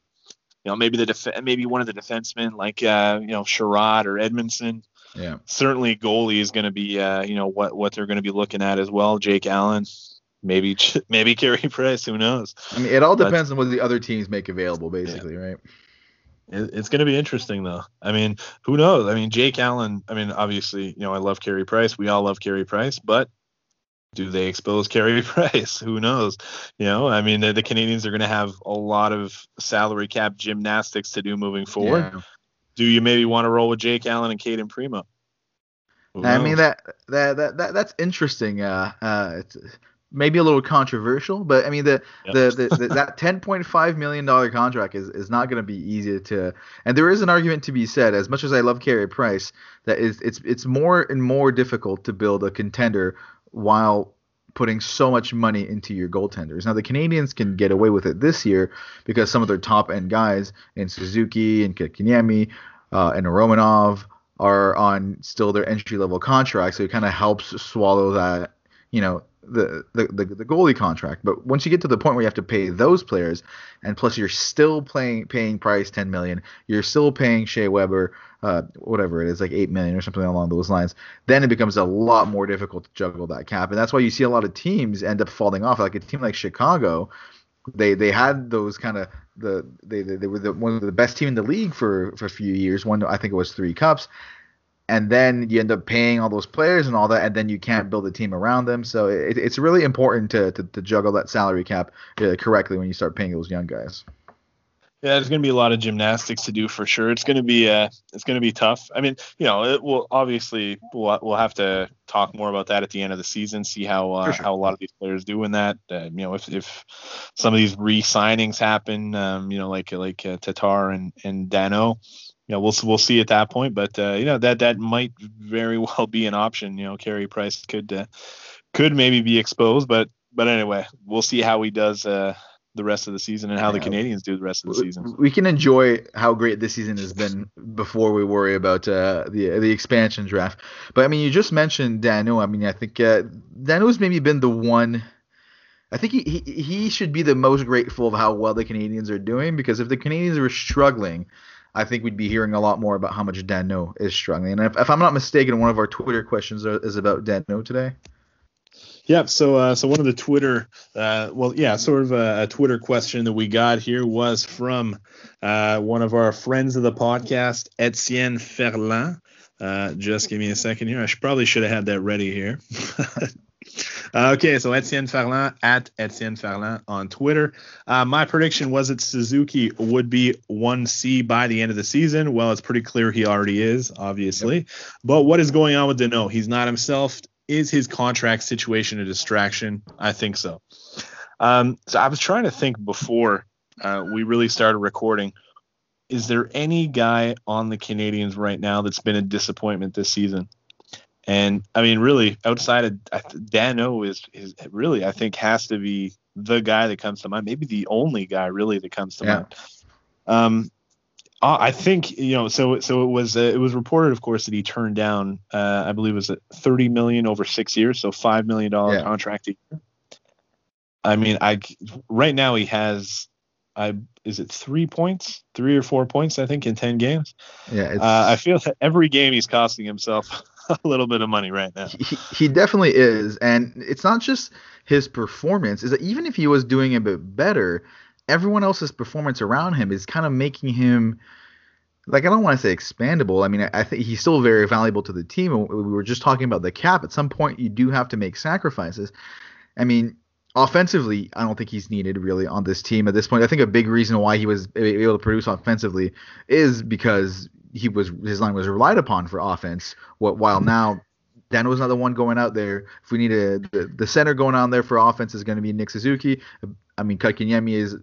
You know, maybe the def- maybe one of the defensemen like uh, you know Chiarot or Edmundson. Yeah. Certainly, goalie is going to be uh, you know what what they're going to be looking at as well. Jake Allen maybe [LAUGHS] maybe Carey Price. Who knows? I mean, it all depends but, on what the other teams make available, basically, yeah. right? it's going to be interesting, though. I mean, who knows? I mean, Jake Allen. I mean, obviously, you know, I love Carey Price. We all love Carey Price, but do they expose Carey [LAUGHS] Price? Who knows? You know, I mean, the, the Canadiens are going to have a lot of salary cap gymnastics to do moving forward. Yeah. Do you maybe want to roll with Jake Allen and Cayden Primeau? I mean that, that that that that's interesting. Uh, uh, maybe a little controversial, but I mean the yep. the, the, the that [LAUGHS] 10.5 million dollar contract is, is not going to be easy to. And there is an argument to be said. As much as I love Carey Price, that is it's it's more and more difficult to build a contender while putting so much money into your goaltenders. Now the Canadiens can get away with it this year because some of their top end guys in Suzuki and Kotkaniemi uh, and Romanov are on still their entry level contracts, so it kind of helps swallow that you know, the, the, the, the goalie contract. But once you get to the point where you have to pay those players, and plus you're still paying paying Price 10 million, you're still paying Shea Weber, uh, whatever it is, like 8 million or something along those lines, then it becomes a lot more difficult to juggle that cap. And that's why you see a lot of teams end up falling off. Like a team like Chicago, they they had those kind of the they, they were the one of the best team in the league for for a few years. One I think it was three cups, and then you end up paying all those players and all that, and then you can't build a team around them. So it, it's really important to, to, to juggle that salary cap uh, correctly when you start paying those young guys. Yeah, there's going to be a lot of gymnastics to do for sure. It's going to be uh, it's going to be tough. I mean, you know, it will obviously we'll, we'll have to talk more about that at the end of the season, see how uh, sure. how a lot of these players do in that. Uh, you know, if if some of these re-signings happen, um, you know, like like uh, Tatar and and Danault, you know, we'll we'll see at that point. But uh, you know that that might very [LAUGHS] well be an option. You know, Carey Price could uh, could maybe be exposed, but but anyway, we'll see how he does uh, the rest of the season and how yeah. the Canadiens do the rest of the season. We can enjoy how great this season has been before we worry about uh, the the expansion draft. But I mean, you just mentioned Danault. I mean, I think uh, Danault's maybe been the one. I think he, he he should be the most grateful of how well the Canadiens are doing because if the Canadiens were struggling I think we'd be hearing a lot more about how much Danault is struggling. And if, if I'm not mistaken, one of our Twitter questions is about Danault today. Yep. So, uh, so one of the Twitter, uh, well, yeah, sort of a, a, Twitter question that we got here was from uh, one of our friends of the podcast, Etienne Ferland. Uh, just give me a second here. I should, probably should have had that ready here. [LAUGHS] Uh, okay, so Etienne Ferland at Etienne Ferland on Twitter. Uh, my prediction was that Suzuki would be 1C by the end of the season. Well, it's pretty clear he already is, obviously. Yep. But what is going on with Danault? He's not himself. Is his contract situation a distraction? I think so. Um, so I was trying to think before uh, we really started recording. Is there any guy on the Canadiens right now that's been a disappointment this season? And I mean, really, outside of Danault is is really I think has to be the guy that comes to mind. Maybe the only guy really that comes to yeah. mind. Um, I think you know. So so it was uh, it was reported, of course, that he turned down. Uh, I believe it was 30 million over six years, so five million dollar yeah. contract a year. I mean, I right now he has, I is it three points, three or four points, I think, in ten games. Yeah, uh, I feel that every game he's costing himself [LAUGHS] [LAUGHS] a little bit of money right now. He, he definitely is, and it's not just his performance. Is that even if he was doing a bit better, everyone else's performance around him is kind of making him like I don't want to say expandable. I mean, I, I think he's still very valuable to the team. We were just talking about the cap. At some point, you do have to make sacrifices. I mean, offensively, I don't think he's needed really on this team at this point. I think a big reason why he was able to produce offensively is because he was his line was relied upon for offense. What while now Dan was not the one going out there. If we need a the, the center going on there for offense is going to be Nick Suzuki. I mean, Kotkaniemi is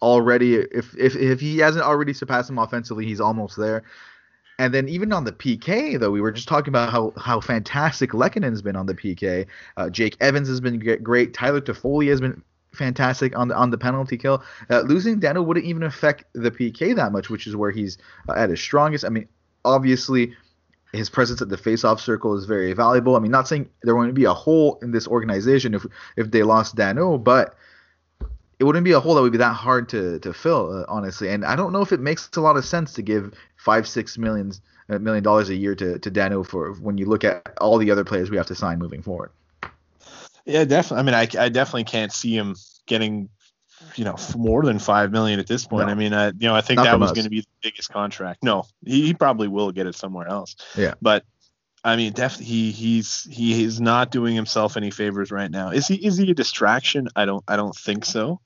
already if if if he hasn't already surpassed him offensively, he's almost there. And then even on the PK, though, we were just talking about how how fantastic Lehkonen's been on the PK. Uh, Jake Evans has been great. Tyler Toffoli has been fantastic on the on the penalty kill. Uh, losing Danault wouldn't even affect the PK that much, which is where he's uh, at his strongest. I mean, obviously, his presence at the face-off circle is very valuable. I mean, not saying there wouldn't be a hole in this organization if if they lost Danault, but it wouldn't be a hole that would be that hard to to fill, uh, honestly. And I don't know if it makes a lot of sense to give five six millions uh, million dollars a year to to Danault for when you look at all the other players we have to sign moving forward. Yeah, definitely. I mean, I, I definitely can't see him getting, you know, more than five million at this point. No. I mean, I, you know, I think Not that was going to be the biggest contract. No, he, he probably will get it somewhere else. Yeah. But I mean, definitely he he's he is not doing himself any favors right now. Is he is he a distraction? I don't I don't think so.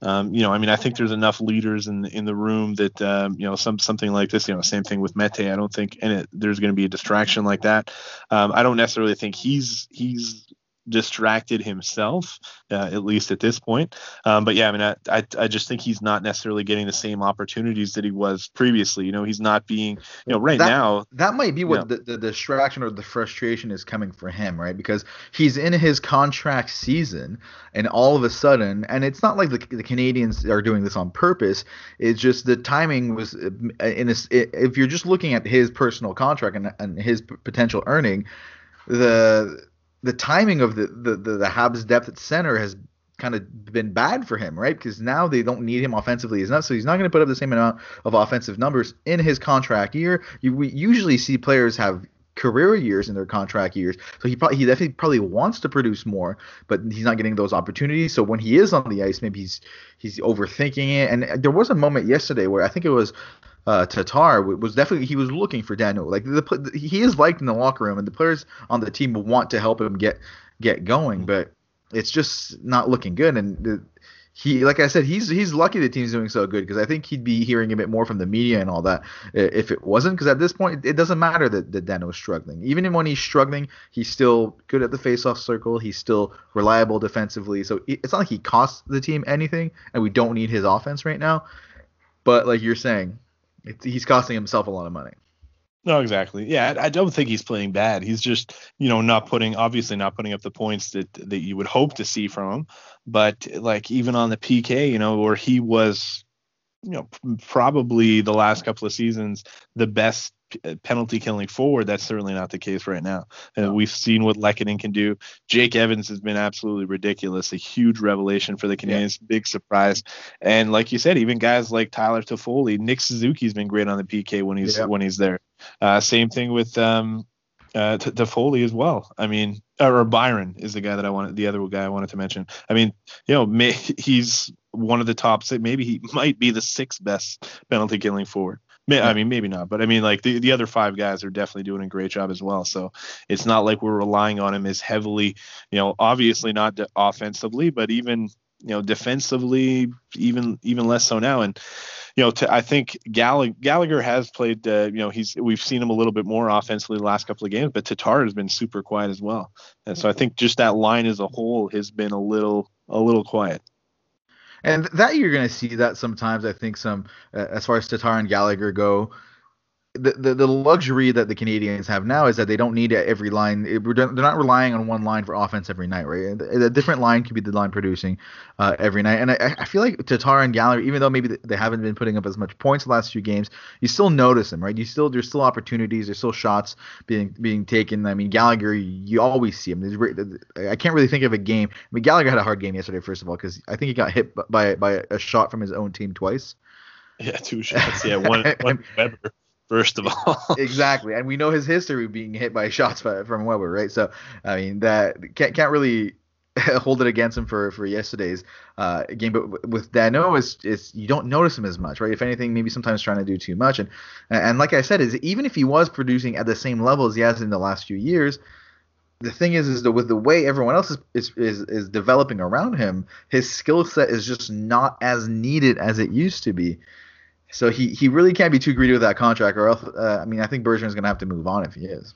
Um, you know, I mean, I think there's enough leaders in in the room that um, you know some something like this. You know, same thing with Mete. I don't think and it, there's going to be a distraction like that. Um, I don't necessarily think he's he's distracted himself, uh, at least at this point. Um, but yeah, I mean, I, I, I just think he's not necessarily getting the same opportunities that he was previously. You know, he's not being, you know, right that, now. That might be what the, the, the distraction or the frustration is coming for him, right? Because he's in his contract season, and all of a sudden, and it's not like the, the Canadiens are doing this on purpose. It's just the timing was uh, in a, if you're just looking at his personal contract and, and his potential earning, the the timing of the the the, the Habs depth at center has kind of been bad for him, right? Because now they don't need him offensively as much, so he's not going to put up the same amount of offensive numbers in his contract year. You we usually see players have career years in their contract years. So he probably he definitely probably wants to produce more, but he's not getting those opportunities. So when he is on the ice, maybe he's he's overthinking it. And there was a moment yesterday where I think it was uh, Tatar was definitely he was looking for Danault. Like the he is liked in the locker room, and the players on the team want to help him get get going, but it's just not looking good. And the, he like I said, he's he's lucky the team's doing so good because I think he'd be hearing a bit more from the media and all that if it wasn't. Because at this point, it doesn't matter that, that Danault is struggling. Even when he's struggling, he's still good at the faceoff circle. He's still reliable defensively. So it's not like he costs the team anything, and we don't need his offense right now. But like you're saying, he's costing himself a lot of money. No, exactly. Yeah, I don't think he's playing bad. He's just, you know, not putting obviously not putting up the points that that you would hope to see from him. But like even on the PK, you know, where he was, you know, probably the last couple of seasons the best penalty killing forward. That's certainly not the case right now. And we've seen what Lehkonen can do. Jake Evans has been absolutely ridiculous, a huge revelation for the Canadiens, yeah. big surprise. And like you said, even guys like Tyler Toffoli, Nick Suzuki's been great on the PK when he's yeah. when he's there. Uh, same thing with um, uh, T- Toffoli as well. I mean, or Byron is the guy that I wanted, the other guy I wanted to mention. I mean, you know, may, [LAUGHS] he's one of the top six. Maybe he might be the sixth best penalty killing forward. I mean, maybe not, but I mean, like the, the other five guys are definitely doing a great job as well. So it's not like we're relying on him as heavily, you know, obviously not offensively, but even you know defensively, even even less so now. And you know, to, I think Gall- Gallagher has played. Uh, you know, he's we've seen him a little bit more offensively the last couple of games, but Tatar has been super quiet as well. And so I think just that line as a whole has been a little a little quiet. And that you're going to see that sometimes. I think some uh, as far as Tatar and Gallagher go, the, the, the luxury that the Canadiens have now is that they don't need every line. They're not relying on one line for offense every night, right? A different line could be the line producing uh, every night. And I, I feel like Tatar and Gallagher, even though maybe they haven't been putting up as much points the last few games, you still notice them, right? You still there's still opportunities, there's still shots being being taken. I mean, Gallagher, you always see him. I can't really think of a game. I mean, Gallagher had a hard game yesterday, first of all, because I think he got hit by by a shot from his own team twice. Yeah, two shots. Yeah, one [LAUGHS] one Weber first of all. [LAUGHS] exactly, and we know his history being hit by shots by, from Weber, right? So I mean that can't can't really [LAUGHS] hold it against him for for yesterday's uh, game. But with Danault, is is you don't notice him as much, right? If anything, maybe sometimes trying to do too much. And and like I said, is even if he was producing at the same level as he has in the last few years. The thing is, is that with the way everyone else is, is, is, is developing around him, his skill set is just not as needed as it used to be. So he, he really can't be too greedy with that contract, or else, uh, I mean, I think Bergevin's going to have to move on if he is.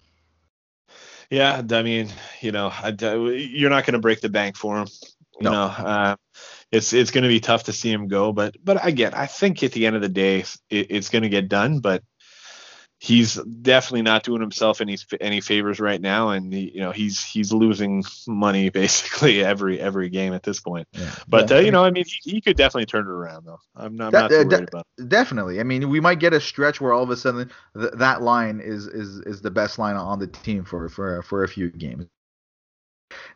Yeah, I mean, you know, I, you're not going to break the bank for him. You no. know, uh, it's it's going to be tough to see him go, but but again, I think at the end of the day, it, it's going to get done. But he's definitely not doing himself any any favors right now, and he, you know he's he's losing money [LAUGHS] basically every every game at this point. Yeah. But yeah. Uh, you know, I mean, he, he, could definitely turn it around though. I'm not, that, not uh, about it. Definitely. I mean, we might get a stretch where all of a sudden th- that line is is is the best line on the team for for for a few games.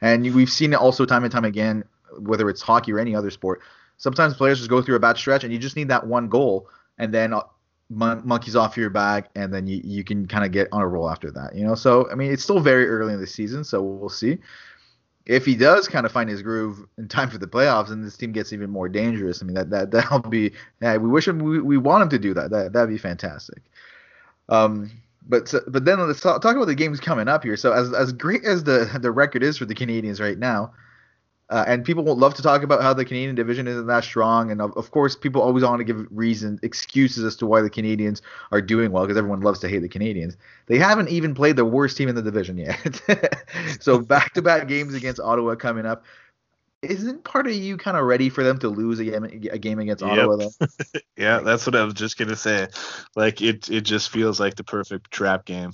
And we've seen it also time and time again, whether it's hockey or any other sport. Sometimes players just go through a bad stretch, and you just need that one goal, and then uh, mon- monkeys off your back, and then you, you can kind of get on a roll after that. You know, so I mean, it's still very early in the season, so we'll see. If he does kind of find his groove in time for the playoffs, and this team gets even more dangerous, I mean that that that'll be. Yeah, we wish him. We, we want him to do that. That that'd be fantastic. Um, but so, but then let's talk, talk about the games coming up here. So as as great as the the record is for the Canadiens right now, uh, and people will love to talk about how the Canadian division isn't that strong, and of, of course, people always want to give reasons, excuses as to why the Canadiens are doing well, because everyone loves to hate the Canadiens. They haven't even played the worst team in the division yet. [LAUGHS] so back-to-back games against Ottawa coming up. Isn't part of you kind of ready for them to lose a game, a game against yep. Ottawa? Though? [LAUGHS] yeah, that's what I was just gonna say. Like it, it just feels like the perfect trap game.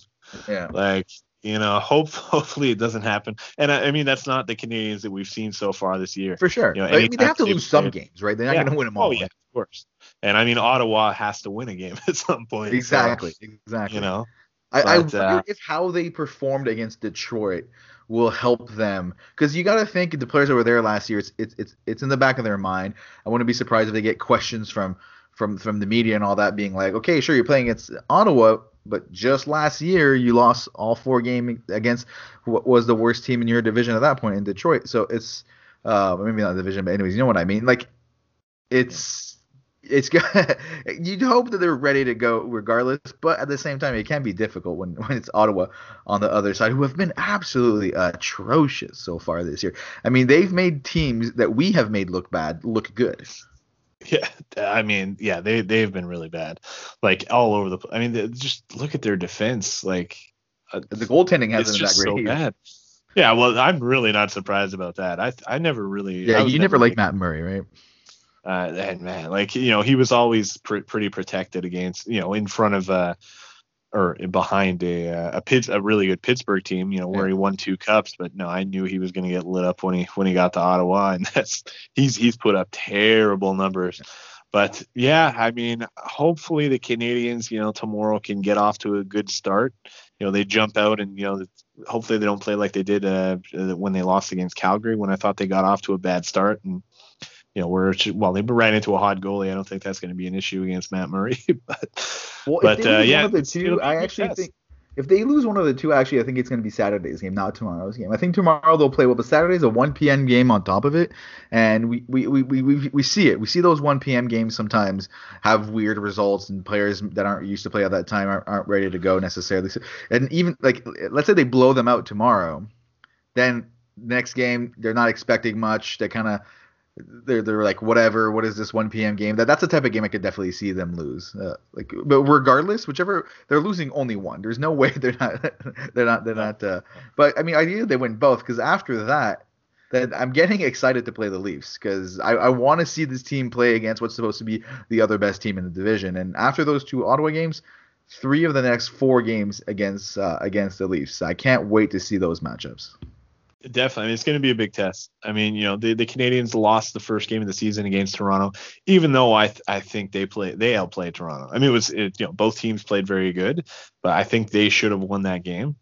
Yeah. Like you know, [LAUGHS] hope hopefully it doesn't happen. And I, I, mean, that's not the canadiens that we've seen so far this year. For sure. You know, I mean, they have to lose some games, right? They're not yeah. going to win them all. Oh yeah, of course. And I mean, Ottawa has to win a game [LAUGHS] at some point. Exactly. So, exactly. You know. I, I wonder uh, if how they performed against Detroit will help them because you got to think the players that were there last year. It's it's it's it's in the back of their mind. I wouldn't be surprised if they get questions from from from the media and all that, being like, okay, sure, you're playing against Ottawa, but just last year you lost all four games against what was the worst team in your division at that point in Detroit. So it's uh, maybe not division, but anyways, you know what I mean. Like it's. It's [LAUGHS] you'd hope that they're ready to go regardless, but at the same time, it can be difficult when, when it's Ottawa on the other side, who have been absolutely atrocious so far this year. I mean, they've made teams that we have made look bad look good. [LAUGHS] Yeah, I mean, yeah, they they've been really bad, like all over the. Place. I mean, just look at their defense. Like uh, the goaltending hasn't been that great. So bad. Yeah, well, I'm really not surprised about that. I I never really. Yeah, you never liked Matt Murray, right? Uh, and man, like you know, he was always pr- pretty protected against, you know, in front of uh, or behind a uh, a Pitts, a really good Pittsburgh team, you know, where yeah. he won two cups. But no, I knew he was going to get lit up when he when he got to Ottawa, [LAUGHS] and that's he's he's put up terrible numbers. But yeah, I mean, hopefully the Canadiens, you know, tomorrow can get off to a good start. You know, they jump out and you know, hopefully they don't play like they did uh, when they lost against Calgary when I thought they got off to a bad start and you know, where well, they ran into a hot goalie. I don't think that's going to be an issue against Matt Murray. [LAUGHS] but well, but uh, yeah, one of the two, I actually test. think if they lose one of the two, actually, I think it's going to be Saturday's game, not tomorrow's game. I think tomorrow they'll play well, but Saturday's a 1 p.m. game on top of it, and we we, we, we, we see it. We see those 1 p.m. games sometimes have weird results, and players that aren't used to play at that time aren't, aren't ready to go necessarily. And even like, let's say they blow them out tomorrow, then next game they're not expecting much. They kind of they're they're like whatever. What is this 1 p.m. game? That that's the type of game I could definitely see them lose. Uh, like, but regardless, whichever they're losing only one. There's no [LAUGHS] way they're not they're not they're not. Uh, but I mean, ideally they win both because after that, then I'm getting excited to play the Leafs because I, I want to see this team play against what's supposed to be the other best team in the division. And after those two Ottawa games, three of the next four games against uh, against the Leafs. I can't wait to see those matchups. Definitely. I mean, it's going to be a big test. I mean, you know, the, the Canadiens lost the first game of the season against Toronto, even though I th- I think they play they outplayed Toronto. I mean, it was it, you know both teams played very good, but I think they should have won that game.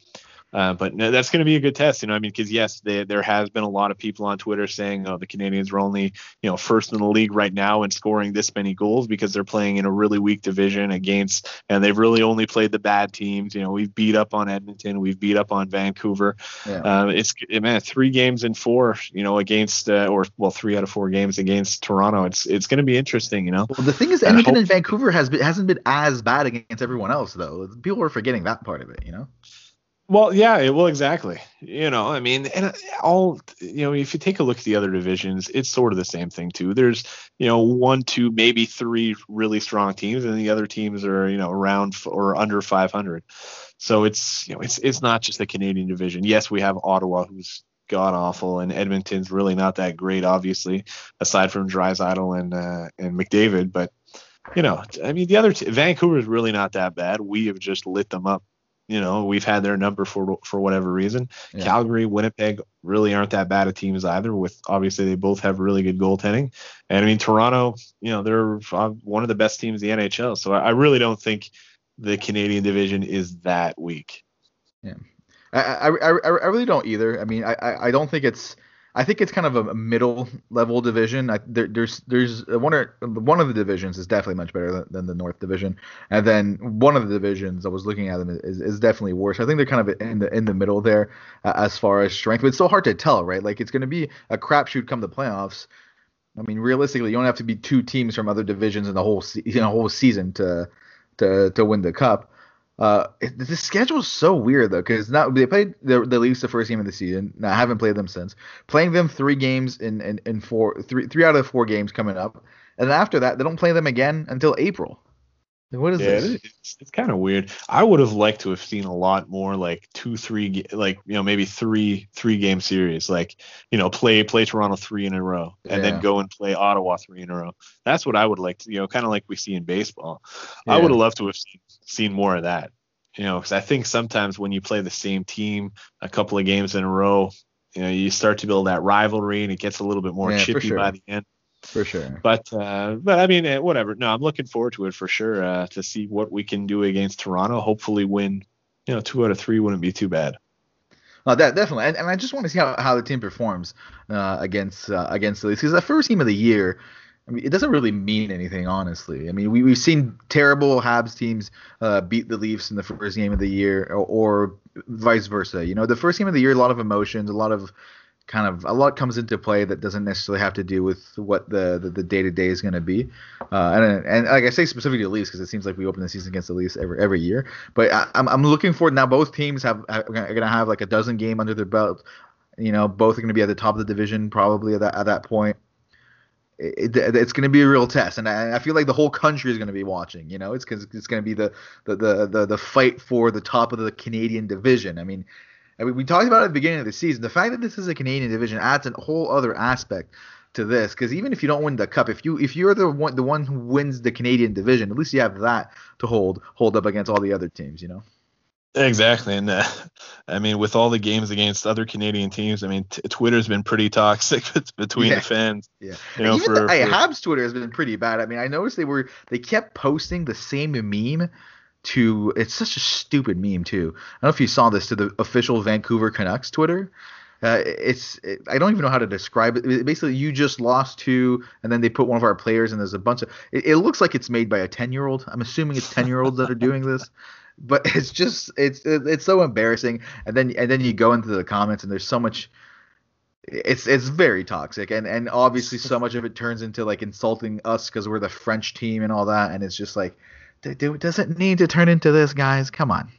Uh, but no, that's going to be a good test, you know. I mean, because yes, they, there has been a lot of people on Twitter saying, "Oh, the Canadiens are only, you know, first in the league right now and scoring this many goals because they're playing in a really weak division against, and they've really only played the bad teams. You know, we've beat up on Edmonton, we've beat up on Vancouver. Yeah. Uh, it's man, three games in four, you know, against uh, or well, three out of four games against Toronto. It's it's going to be interesting, you know. Well, the thing is, Edmonton and, and Vancouver has been, hasn't been as bad against everyone else though. People are forgetting that part of it, you know. Well, yeah, well, exactly. You know, I mean, and all, you know, if you take a look at the other divisions, it's sort of the same thing too. There's, you know, one, two, maybe three really strong teams, and the other teams are, you know, around or under 500. So it's, you know, it's it's not just the Canadian division. Yes, we have Ottawa, who's god awful, and Edmonton's really not that great, obviously, aside from Draisaitl and uh, and McDavid. But you know, I mean, the other t- Vancouver is really not that bad. We have just lit them up you know, we've had their number for for whatever reason. Yeah. Calgary, Winnipeg really aren't that bad of teams either. With obviously they both have really good goaltending, and I mean Toronto, you know, they're uh, one of the best teams in the NHL. So I, I really don't think the Canadian division is that weak. Yeah, I I, I, I really don't either. I mean, I I don't think it's I think it's kind of a middle level division. I, there, there's there's one or one of the divisions is definitely much better than, than, the North Division, and then one of the divisions I was looking at them is, is definitely worse. I think they're kind of in the in the middle there uh, as far as strength, but it's so hard to tell, right? Like it's going to be a crapshoot come the playoffs. I mean, realistically, you don't have to be two teams from other divisions in the whole se- you whole season to to to win the cup. Uh, the schedule is so weird though, because now they played the, the Leafs the first game of the season. Now I haven't played them since. Playing them three games in, in, in four, three three out of the four games coming up, and after that they don't play them again until April. What is yeah, this? It's, it's kind of weird. I would have liked to have seen a lot more like two, three, like you know maybe three three game series, like you know play play Toronto three in a row, and yeah. then go and play Ottawa three in a row. That's what I would like to, you know, kind of like we see in baseball. Yeah. I would have loved to have seen seen more of that. You know, because I think sometimes when you play the same team a couple of games in a row, you know, you start to build that rivalry, and it gets a little bit more yeah, chippy sure. by the end. For sure. But uh, but I mean, eh, whatever. No, I'm looking forward to it for sure uh, to see what we can do against Toronto. Hopefully, win you know, two out of three wouldn't be too bad. Oh, that definitely, and, and I just want to see how, how the team performs uh, against uh, against the Leafs because the first game of the year, I mean, it doesn't really mean anything, honestly. I mean, we we've seen terrible Habs teams uh, beat the Leafs in the first game of the year, or, or vice versa. You know, the first game of the year, a lot of emotions, a lot of kind of a lot comes into play that doesn't necessarily have to do with what the the day to day is going to be. Uh, and and like I say specifically the Leafs because it seems like we open the season against the Leafs every every year. But I, am I'm looking forward now. Both teams have are going to have like a dozen game under their belt. You know, both are going to be at the top of the division probably at that at that point. It, it, it's going to be a real test, and I, I, feel like the whole country is going to be watching. You know, it's because it's going to be the, the the the the fight for the top of the Canadian division. I mean, I mean, we talked about it at the beginning of the season. The fact that this is a Canadian division adds a whole other aspect to this because even if you don't win the cup, if you if you're the one the one who wins the Canadian division, at least you have that to hold hold up against all the other teams. You know. Exactly, and uh, [LAUGHS] I mean, with all the games against other Canadian teams, I mean, t- Twitter's been pretty toxic [LAUGHS] between yeah. the fans. Yeah, you know, even for, the, for, Habs Twitter has been pretty bad. I mean, I noticed they were they kept posting the same meme to it's such a stupid meme too. I don't know if you saw this to the official Vancouver Canucks Twitter. Uh, it's it, I don't even know how to describe it. Basically, you just lost two, and then they put one of our players, and there's a bunch of. It, it looks like it's made by a ten year old. I'm assuming it's ten year olds that are doing this, but [LAUGHS] it's just it's it's so embarrassing. And then and then you go into the comments, and there's so much. It's it's very toxic, and and obviously so much of it turns into like insulting us because we're the French team and all that, and it's just like does it need to turn into this, guys? Come on.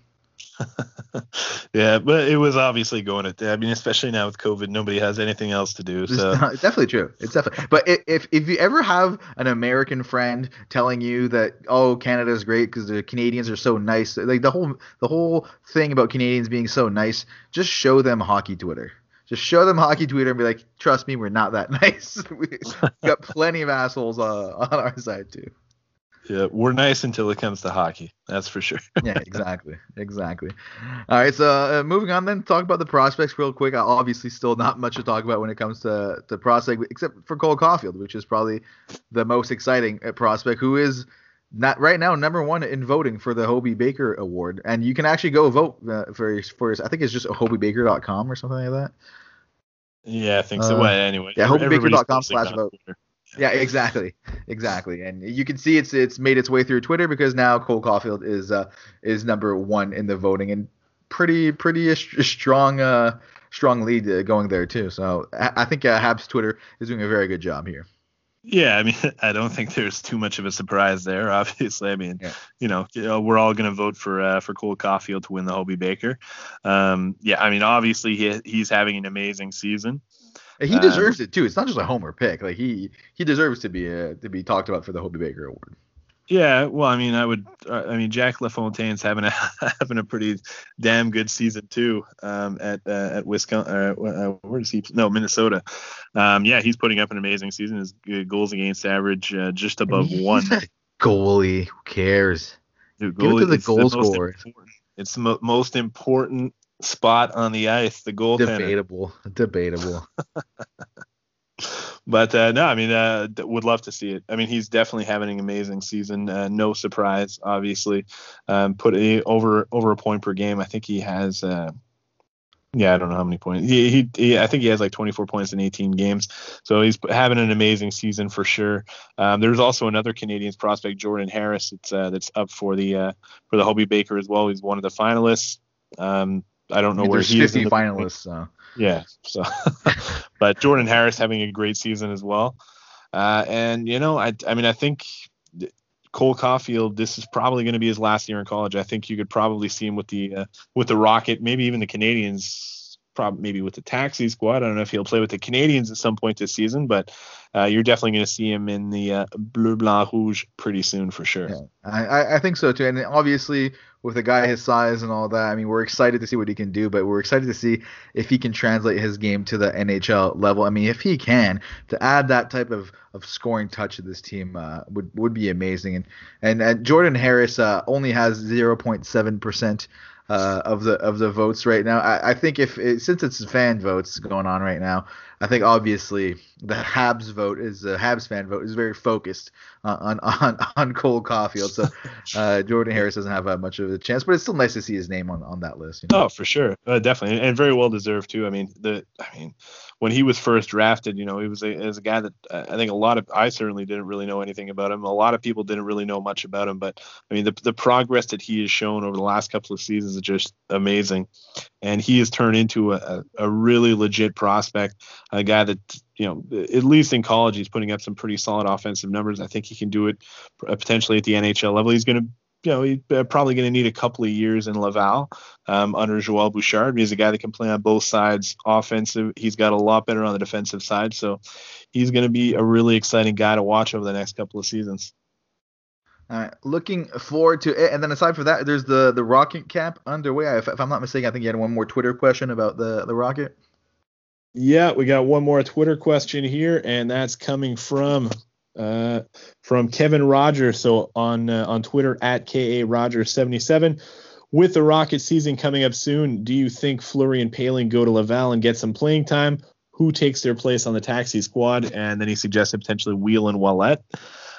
[LAUGHS] yeah, but it was obviously going to. I mean, especially now with COVID, nobody has anything else to do. So it's, it's definitely true. It's definitely. But if if you ever have an American friend telling you that oh Canada is great because the Canadians are so nice, like the whole the whole thing about Canadians being so nice, just show them hockey Twitter. Just show them hockey Twitter and be like, trust me, we're not that [LAUGHS] nice. [LAUGHS] we got plenty of assholes uh, on our side too. Yeah, we're nice until it comes to hockey. That's for sure. [LAUGHS] yeah, exactly, exactly. All right, so uh, moving on then, talk about the prospects real quick. Obviously, still not much to talk about when it comes to to prospect, except for Cole Caufield, which is probably the most exciting uh, prospect, who is not right now number one in voting for the Hobey Baker Award, and you can actually go vote uh, for for I think it's just hobeybaker.com or something like that. Yeah, I think so. Uh, well, anyway, yeah, hobeybaker.com slash vote. Yeah, exactly, exactly, and you can see it's it's made its way through Twitter because now Cole Caufield is uh is number one in the voting and pretty pretty strong uh strong lead uh, going there too. So I, think uh, Habs Twitter is doing a very good job here. Yeah, I mean, [LAUGHS] I don't think there's too much of a surprise there. [LAUGHS] Obviously, I mean, yeah. you, know, we're all going to vote for uh, for Cole Caufield to win the Hobey Baker. Um, yeah, I mean, obviously he he's having an amazing season. He deserves um, it too. It's not just a homer pick. Like he he deserves to be uh, to be talked about for the Hobey Baker Award. Yeah, well, I mean, I would. Uh, I mean, Jack LaFontaine's having a [LAUGHS] having a pretty damn good season too. Um, at uh, at Wisconsin, uh, uh, where does he? No, Minnesota. Um, yeah, he's putting up an amazing season. His goals against average uh, just above [LAUGHS] one. goalie, who cares? Dude, goalie, Give it to the goal scorer. It's the mo- most important spot on the ice, the goaltender. Debatable, debatable. [LAUGHS] but uh, no, I mean, uh, would love to see it. I mean, he's definitely having an amazing season. Uh, no surprise, obviously. Um, put a, over over a point per game. I think he has. Uh, yeah, I don't know how many points. He, he, he, I think he has like 24 points in 18 games. So he's having an amazing season for sure. Um, there's also another Canadians prospect, Jordan Harris, that's uh, that's up for the uh, for the Hobey Baker as well. He's one of the finalists. Um, I don't know where he 50 the finalists. [LAUGHS] So. Yeah. So, [LAUGHS] but Jordan Harris having a great season as well. Uh, and you know, I I mean, I think Cole Caufield, this is probably going to be his last year in college. I think you could probably see him with the uh, with the Rocket, maybe even the Canadiens probably maybe with the taxi squad. I don't know if he'll play with the Canadiens at some point this season, but uh, you're definitely going to see him in the uh, bleu blanc rouge pretty soon for sure. Yeah, I, I think so too. And obviously with a guy his size and all that, I mean, we're excited to see what he can do, but we're excited to see if he can translate his game to the NHL level. I mean, if he can, to add that type of, of scoring touch to this team uh, would would be amazing. And and, Jordan Harris uh, only has 0.7 percent uh, of the of the votes right now. I, I think if it, since it's fan votes going on right now, I think obviously the Habs vote is a Habs fan vote is very focused on on on Cole Caufield. So [LAUGHS] uh, Jordan Harris doesn't have uh, much of a chance, but it's still nice to see his name on, on that list. You know? Oh, for sure, uh, definitely, and very well deserved too. I mean, the I mean, when he was first drafted, you know, he was a, as a guy that uh, I think a lot of I certainly didn't really know anything about him. A lot of people didn't really know much about him, but I mean, the the progress that he has shown over the last couple of seasons is just amazing, and he has turned into a, a really legit prospect, a guy that you know, at least in college, he's putting up some pretty solid offensive numbers. I think he can do it uh, potentially at the NHL level. He's going to you know, he's uh, probably going to need a couple of years in Laval um, under Joel Bouchard. He's a guy that can play on both sides offensive. He's got a lot better on the defensive side. So he's going to be a really exciting guy to watch over the next couple of seasons. All right, looking forward to it. And then aside from that, there's the the Rocket cap underway. If, if I'm not mistaken, I think you had one more Twitter question about the the Rocket. Yeah, we got one more Twitter question here, and that's coming from uh, from Kevin Rogers. So on uh, on Twitter at ka Rogers 77. With the Rocket season coming up soon, do you think Fleury and Poehling go to Laval and get some playing time? Who takes their place on the taxi squad? And then he suggested potentially Weal and Ouellet.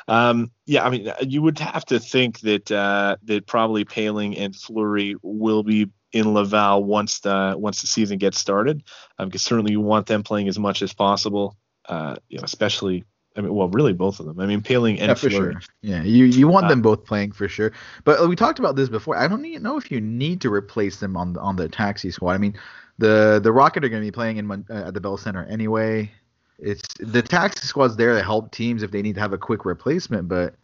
Um, yeah, I mean, you would have to think that uh, that probably Poehling and Fleury will be in Laval once the once the season gets started, um, because certainly you want them playing as much as possible. Uh, you know, especially I mean, well, really both of them. I mean, Poehling and yeah, for Fleury. sure. Yeah, you you want uh, them both playing for sure. But we talked about this before. I don't even know if you need to replace them on on the taxi squad. I mean, the the Rocket are going to be playing in uh, at the Bell Center anyway. It's the taxi squad's there to help teams if they need to have a quick replacement. But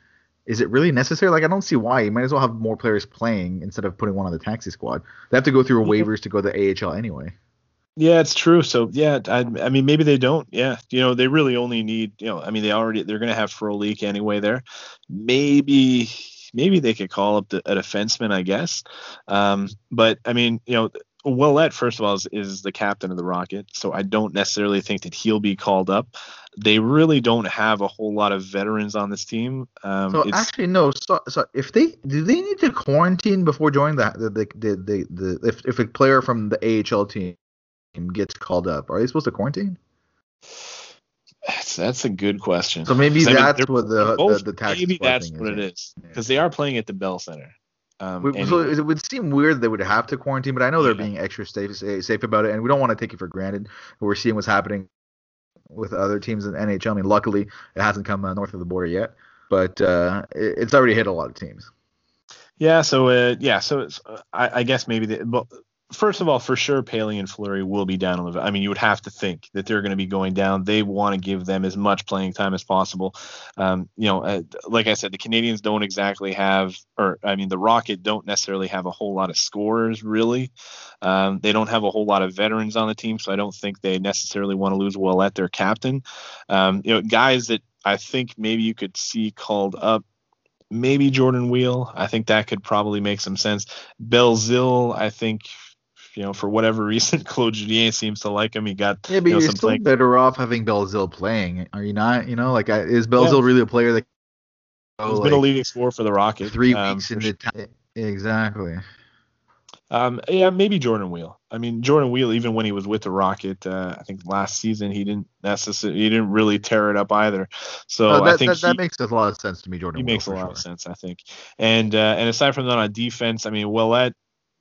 is it really necessary? Like, I don't see why. You might as well have more players playing instead of putting one on the taxi squad. They have to go through waivers to go to the AHL anyway. Yeah, it's true. So yeah, I, I, mean maybe they don't. Yeah, you know they really only need you know I mean they already they're gonna have Frolik anyway there. Maybe maybe they could call up the, a defenseman I guess. Um, but I mean you know Ouellet first of all is, is the captain of the Rocket, so I don't necessarily think that he'll be called up. They really don't have a whole lot of veterans on this team. Um, so actually no. So, so if they do they need to quarantine before joining the the the, the, the, the if if a player from the AHL team gets called up, are they supposed to quarantine? That's that's a good question. So maybe that's I mean, what the, both, the, the maybe that's what it is because yeah. they are playing at the Bell Center. Um, so it would seem weird they would have to quarantine, but I know they're yeah. being extra safe safe about it, and we don't want to take it for granted. We're seeing what's happening with other teams in NHL. I mean, luckily it hasn't come uh, north of the border yet, but uh, it, it's already hit a lot of teams. Yeah, so uh, yeah, so uh, I, I, guess maybe the, first of all, for sure, Poehling and Fleury will be down on the. I mean, you would have to think that they're going to be going down. They want to give them as much playing time as possible. Um, you know, uh, like I said, the Canadiens don't exactly have, or I mean, the Rocket don't necessarily have a whole lot of scorers, really. Um, they don't have a whole lot of veterans on the team, so I don't think they necessarily want to lose Ouellet, their captain. Um, you know, guys that I think maybe you could see called up maybe Jordan Weal. I think that could probably make some sense. Belzil, I think you know, for whatever [LAUGHS] reason, Claude Julien seems to like him. He got yeah, but you are still playing. better off having Belzil playing. Are you not? You know, like is Belzil yeah. really a player that? Oh, He's like, been a leading scorer for the Rockets. Three um, weeks in the time. Exactly. Um, yeah, maybe Jordan Weal. I mean, Jordan Weal, even when he was with the Rocket, uh, I think last season he didn't necessarily, he didn't really tear it up either. So that, I think that, he, makes a lot of sense to me, Jordan. He Weal, makes a lot sure. of sense, I think. And uh, and aside from that, on defense, I mean, Ouellet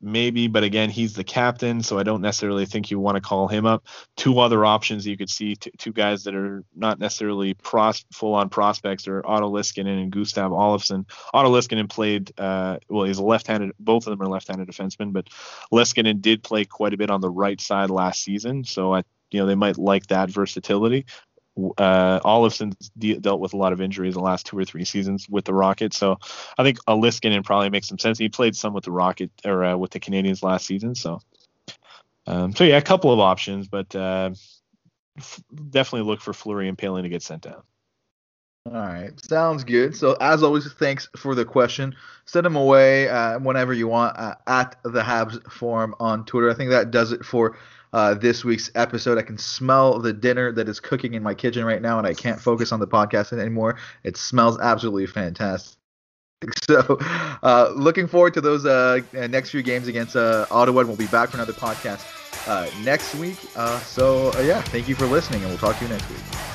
maybe, but again, he's the captain, so I don't necessarily think you want to call him up. Two other options you could see, t- two guys that are not necessarily pros- full-on prospects are Otto Leskinen and Gustav Olofsson. Otto Leskinen played, uh, well, he's a left-handed, both of them are left-handed defensemen, but Leskinen did play quite a bit on the right side last season, so I you know they might like that versatility uh, de- dealt with a lot of injuries the last two or three seasons with the Rockets, so I think a Leskinen probably makes some sense. He played some with the Rocket or uh, with the Canadiens last season, so um, so yeah, a couple of options, but uh, f- definitely look for Fleury and Poehling to get sent down. All right, sounds good. So as always, thanks for the question. Send them away uh, whenever you want uh, at the Habs Forum on Twitter. I think that does it for uh, this week's episode. I can smell the dinner that is cooking in my kitchen right now, and I can't focus on the podcast anymore. It smells absolutely fantastic. [LAUGHS] So, uh, looking forward to those uh, next few games against uh, Ottawa. And we'll be back for another podcast uh, next week. Uh, so, uh, yeah, thank you for listening, and we'll talk to you next week.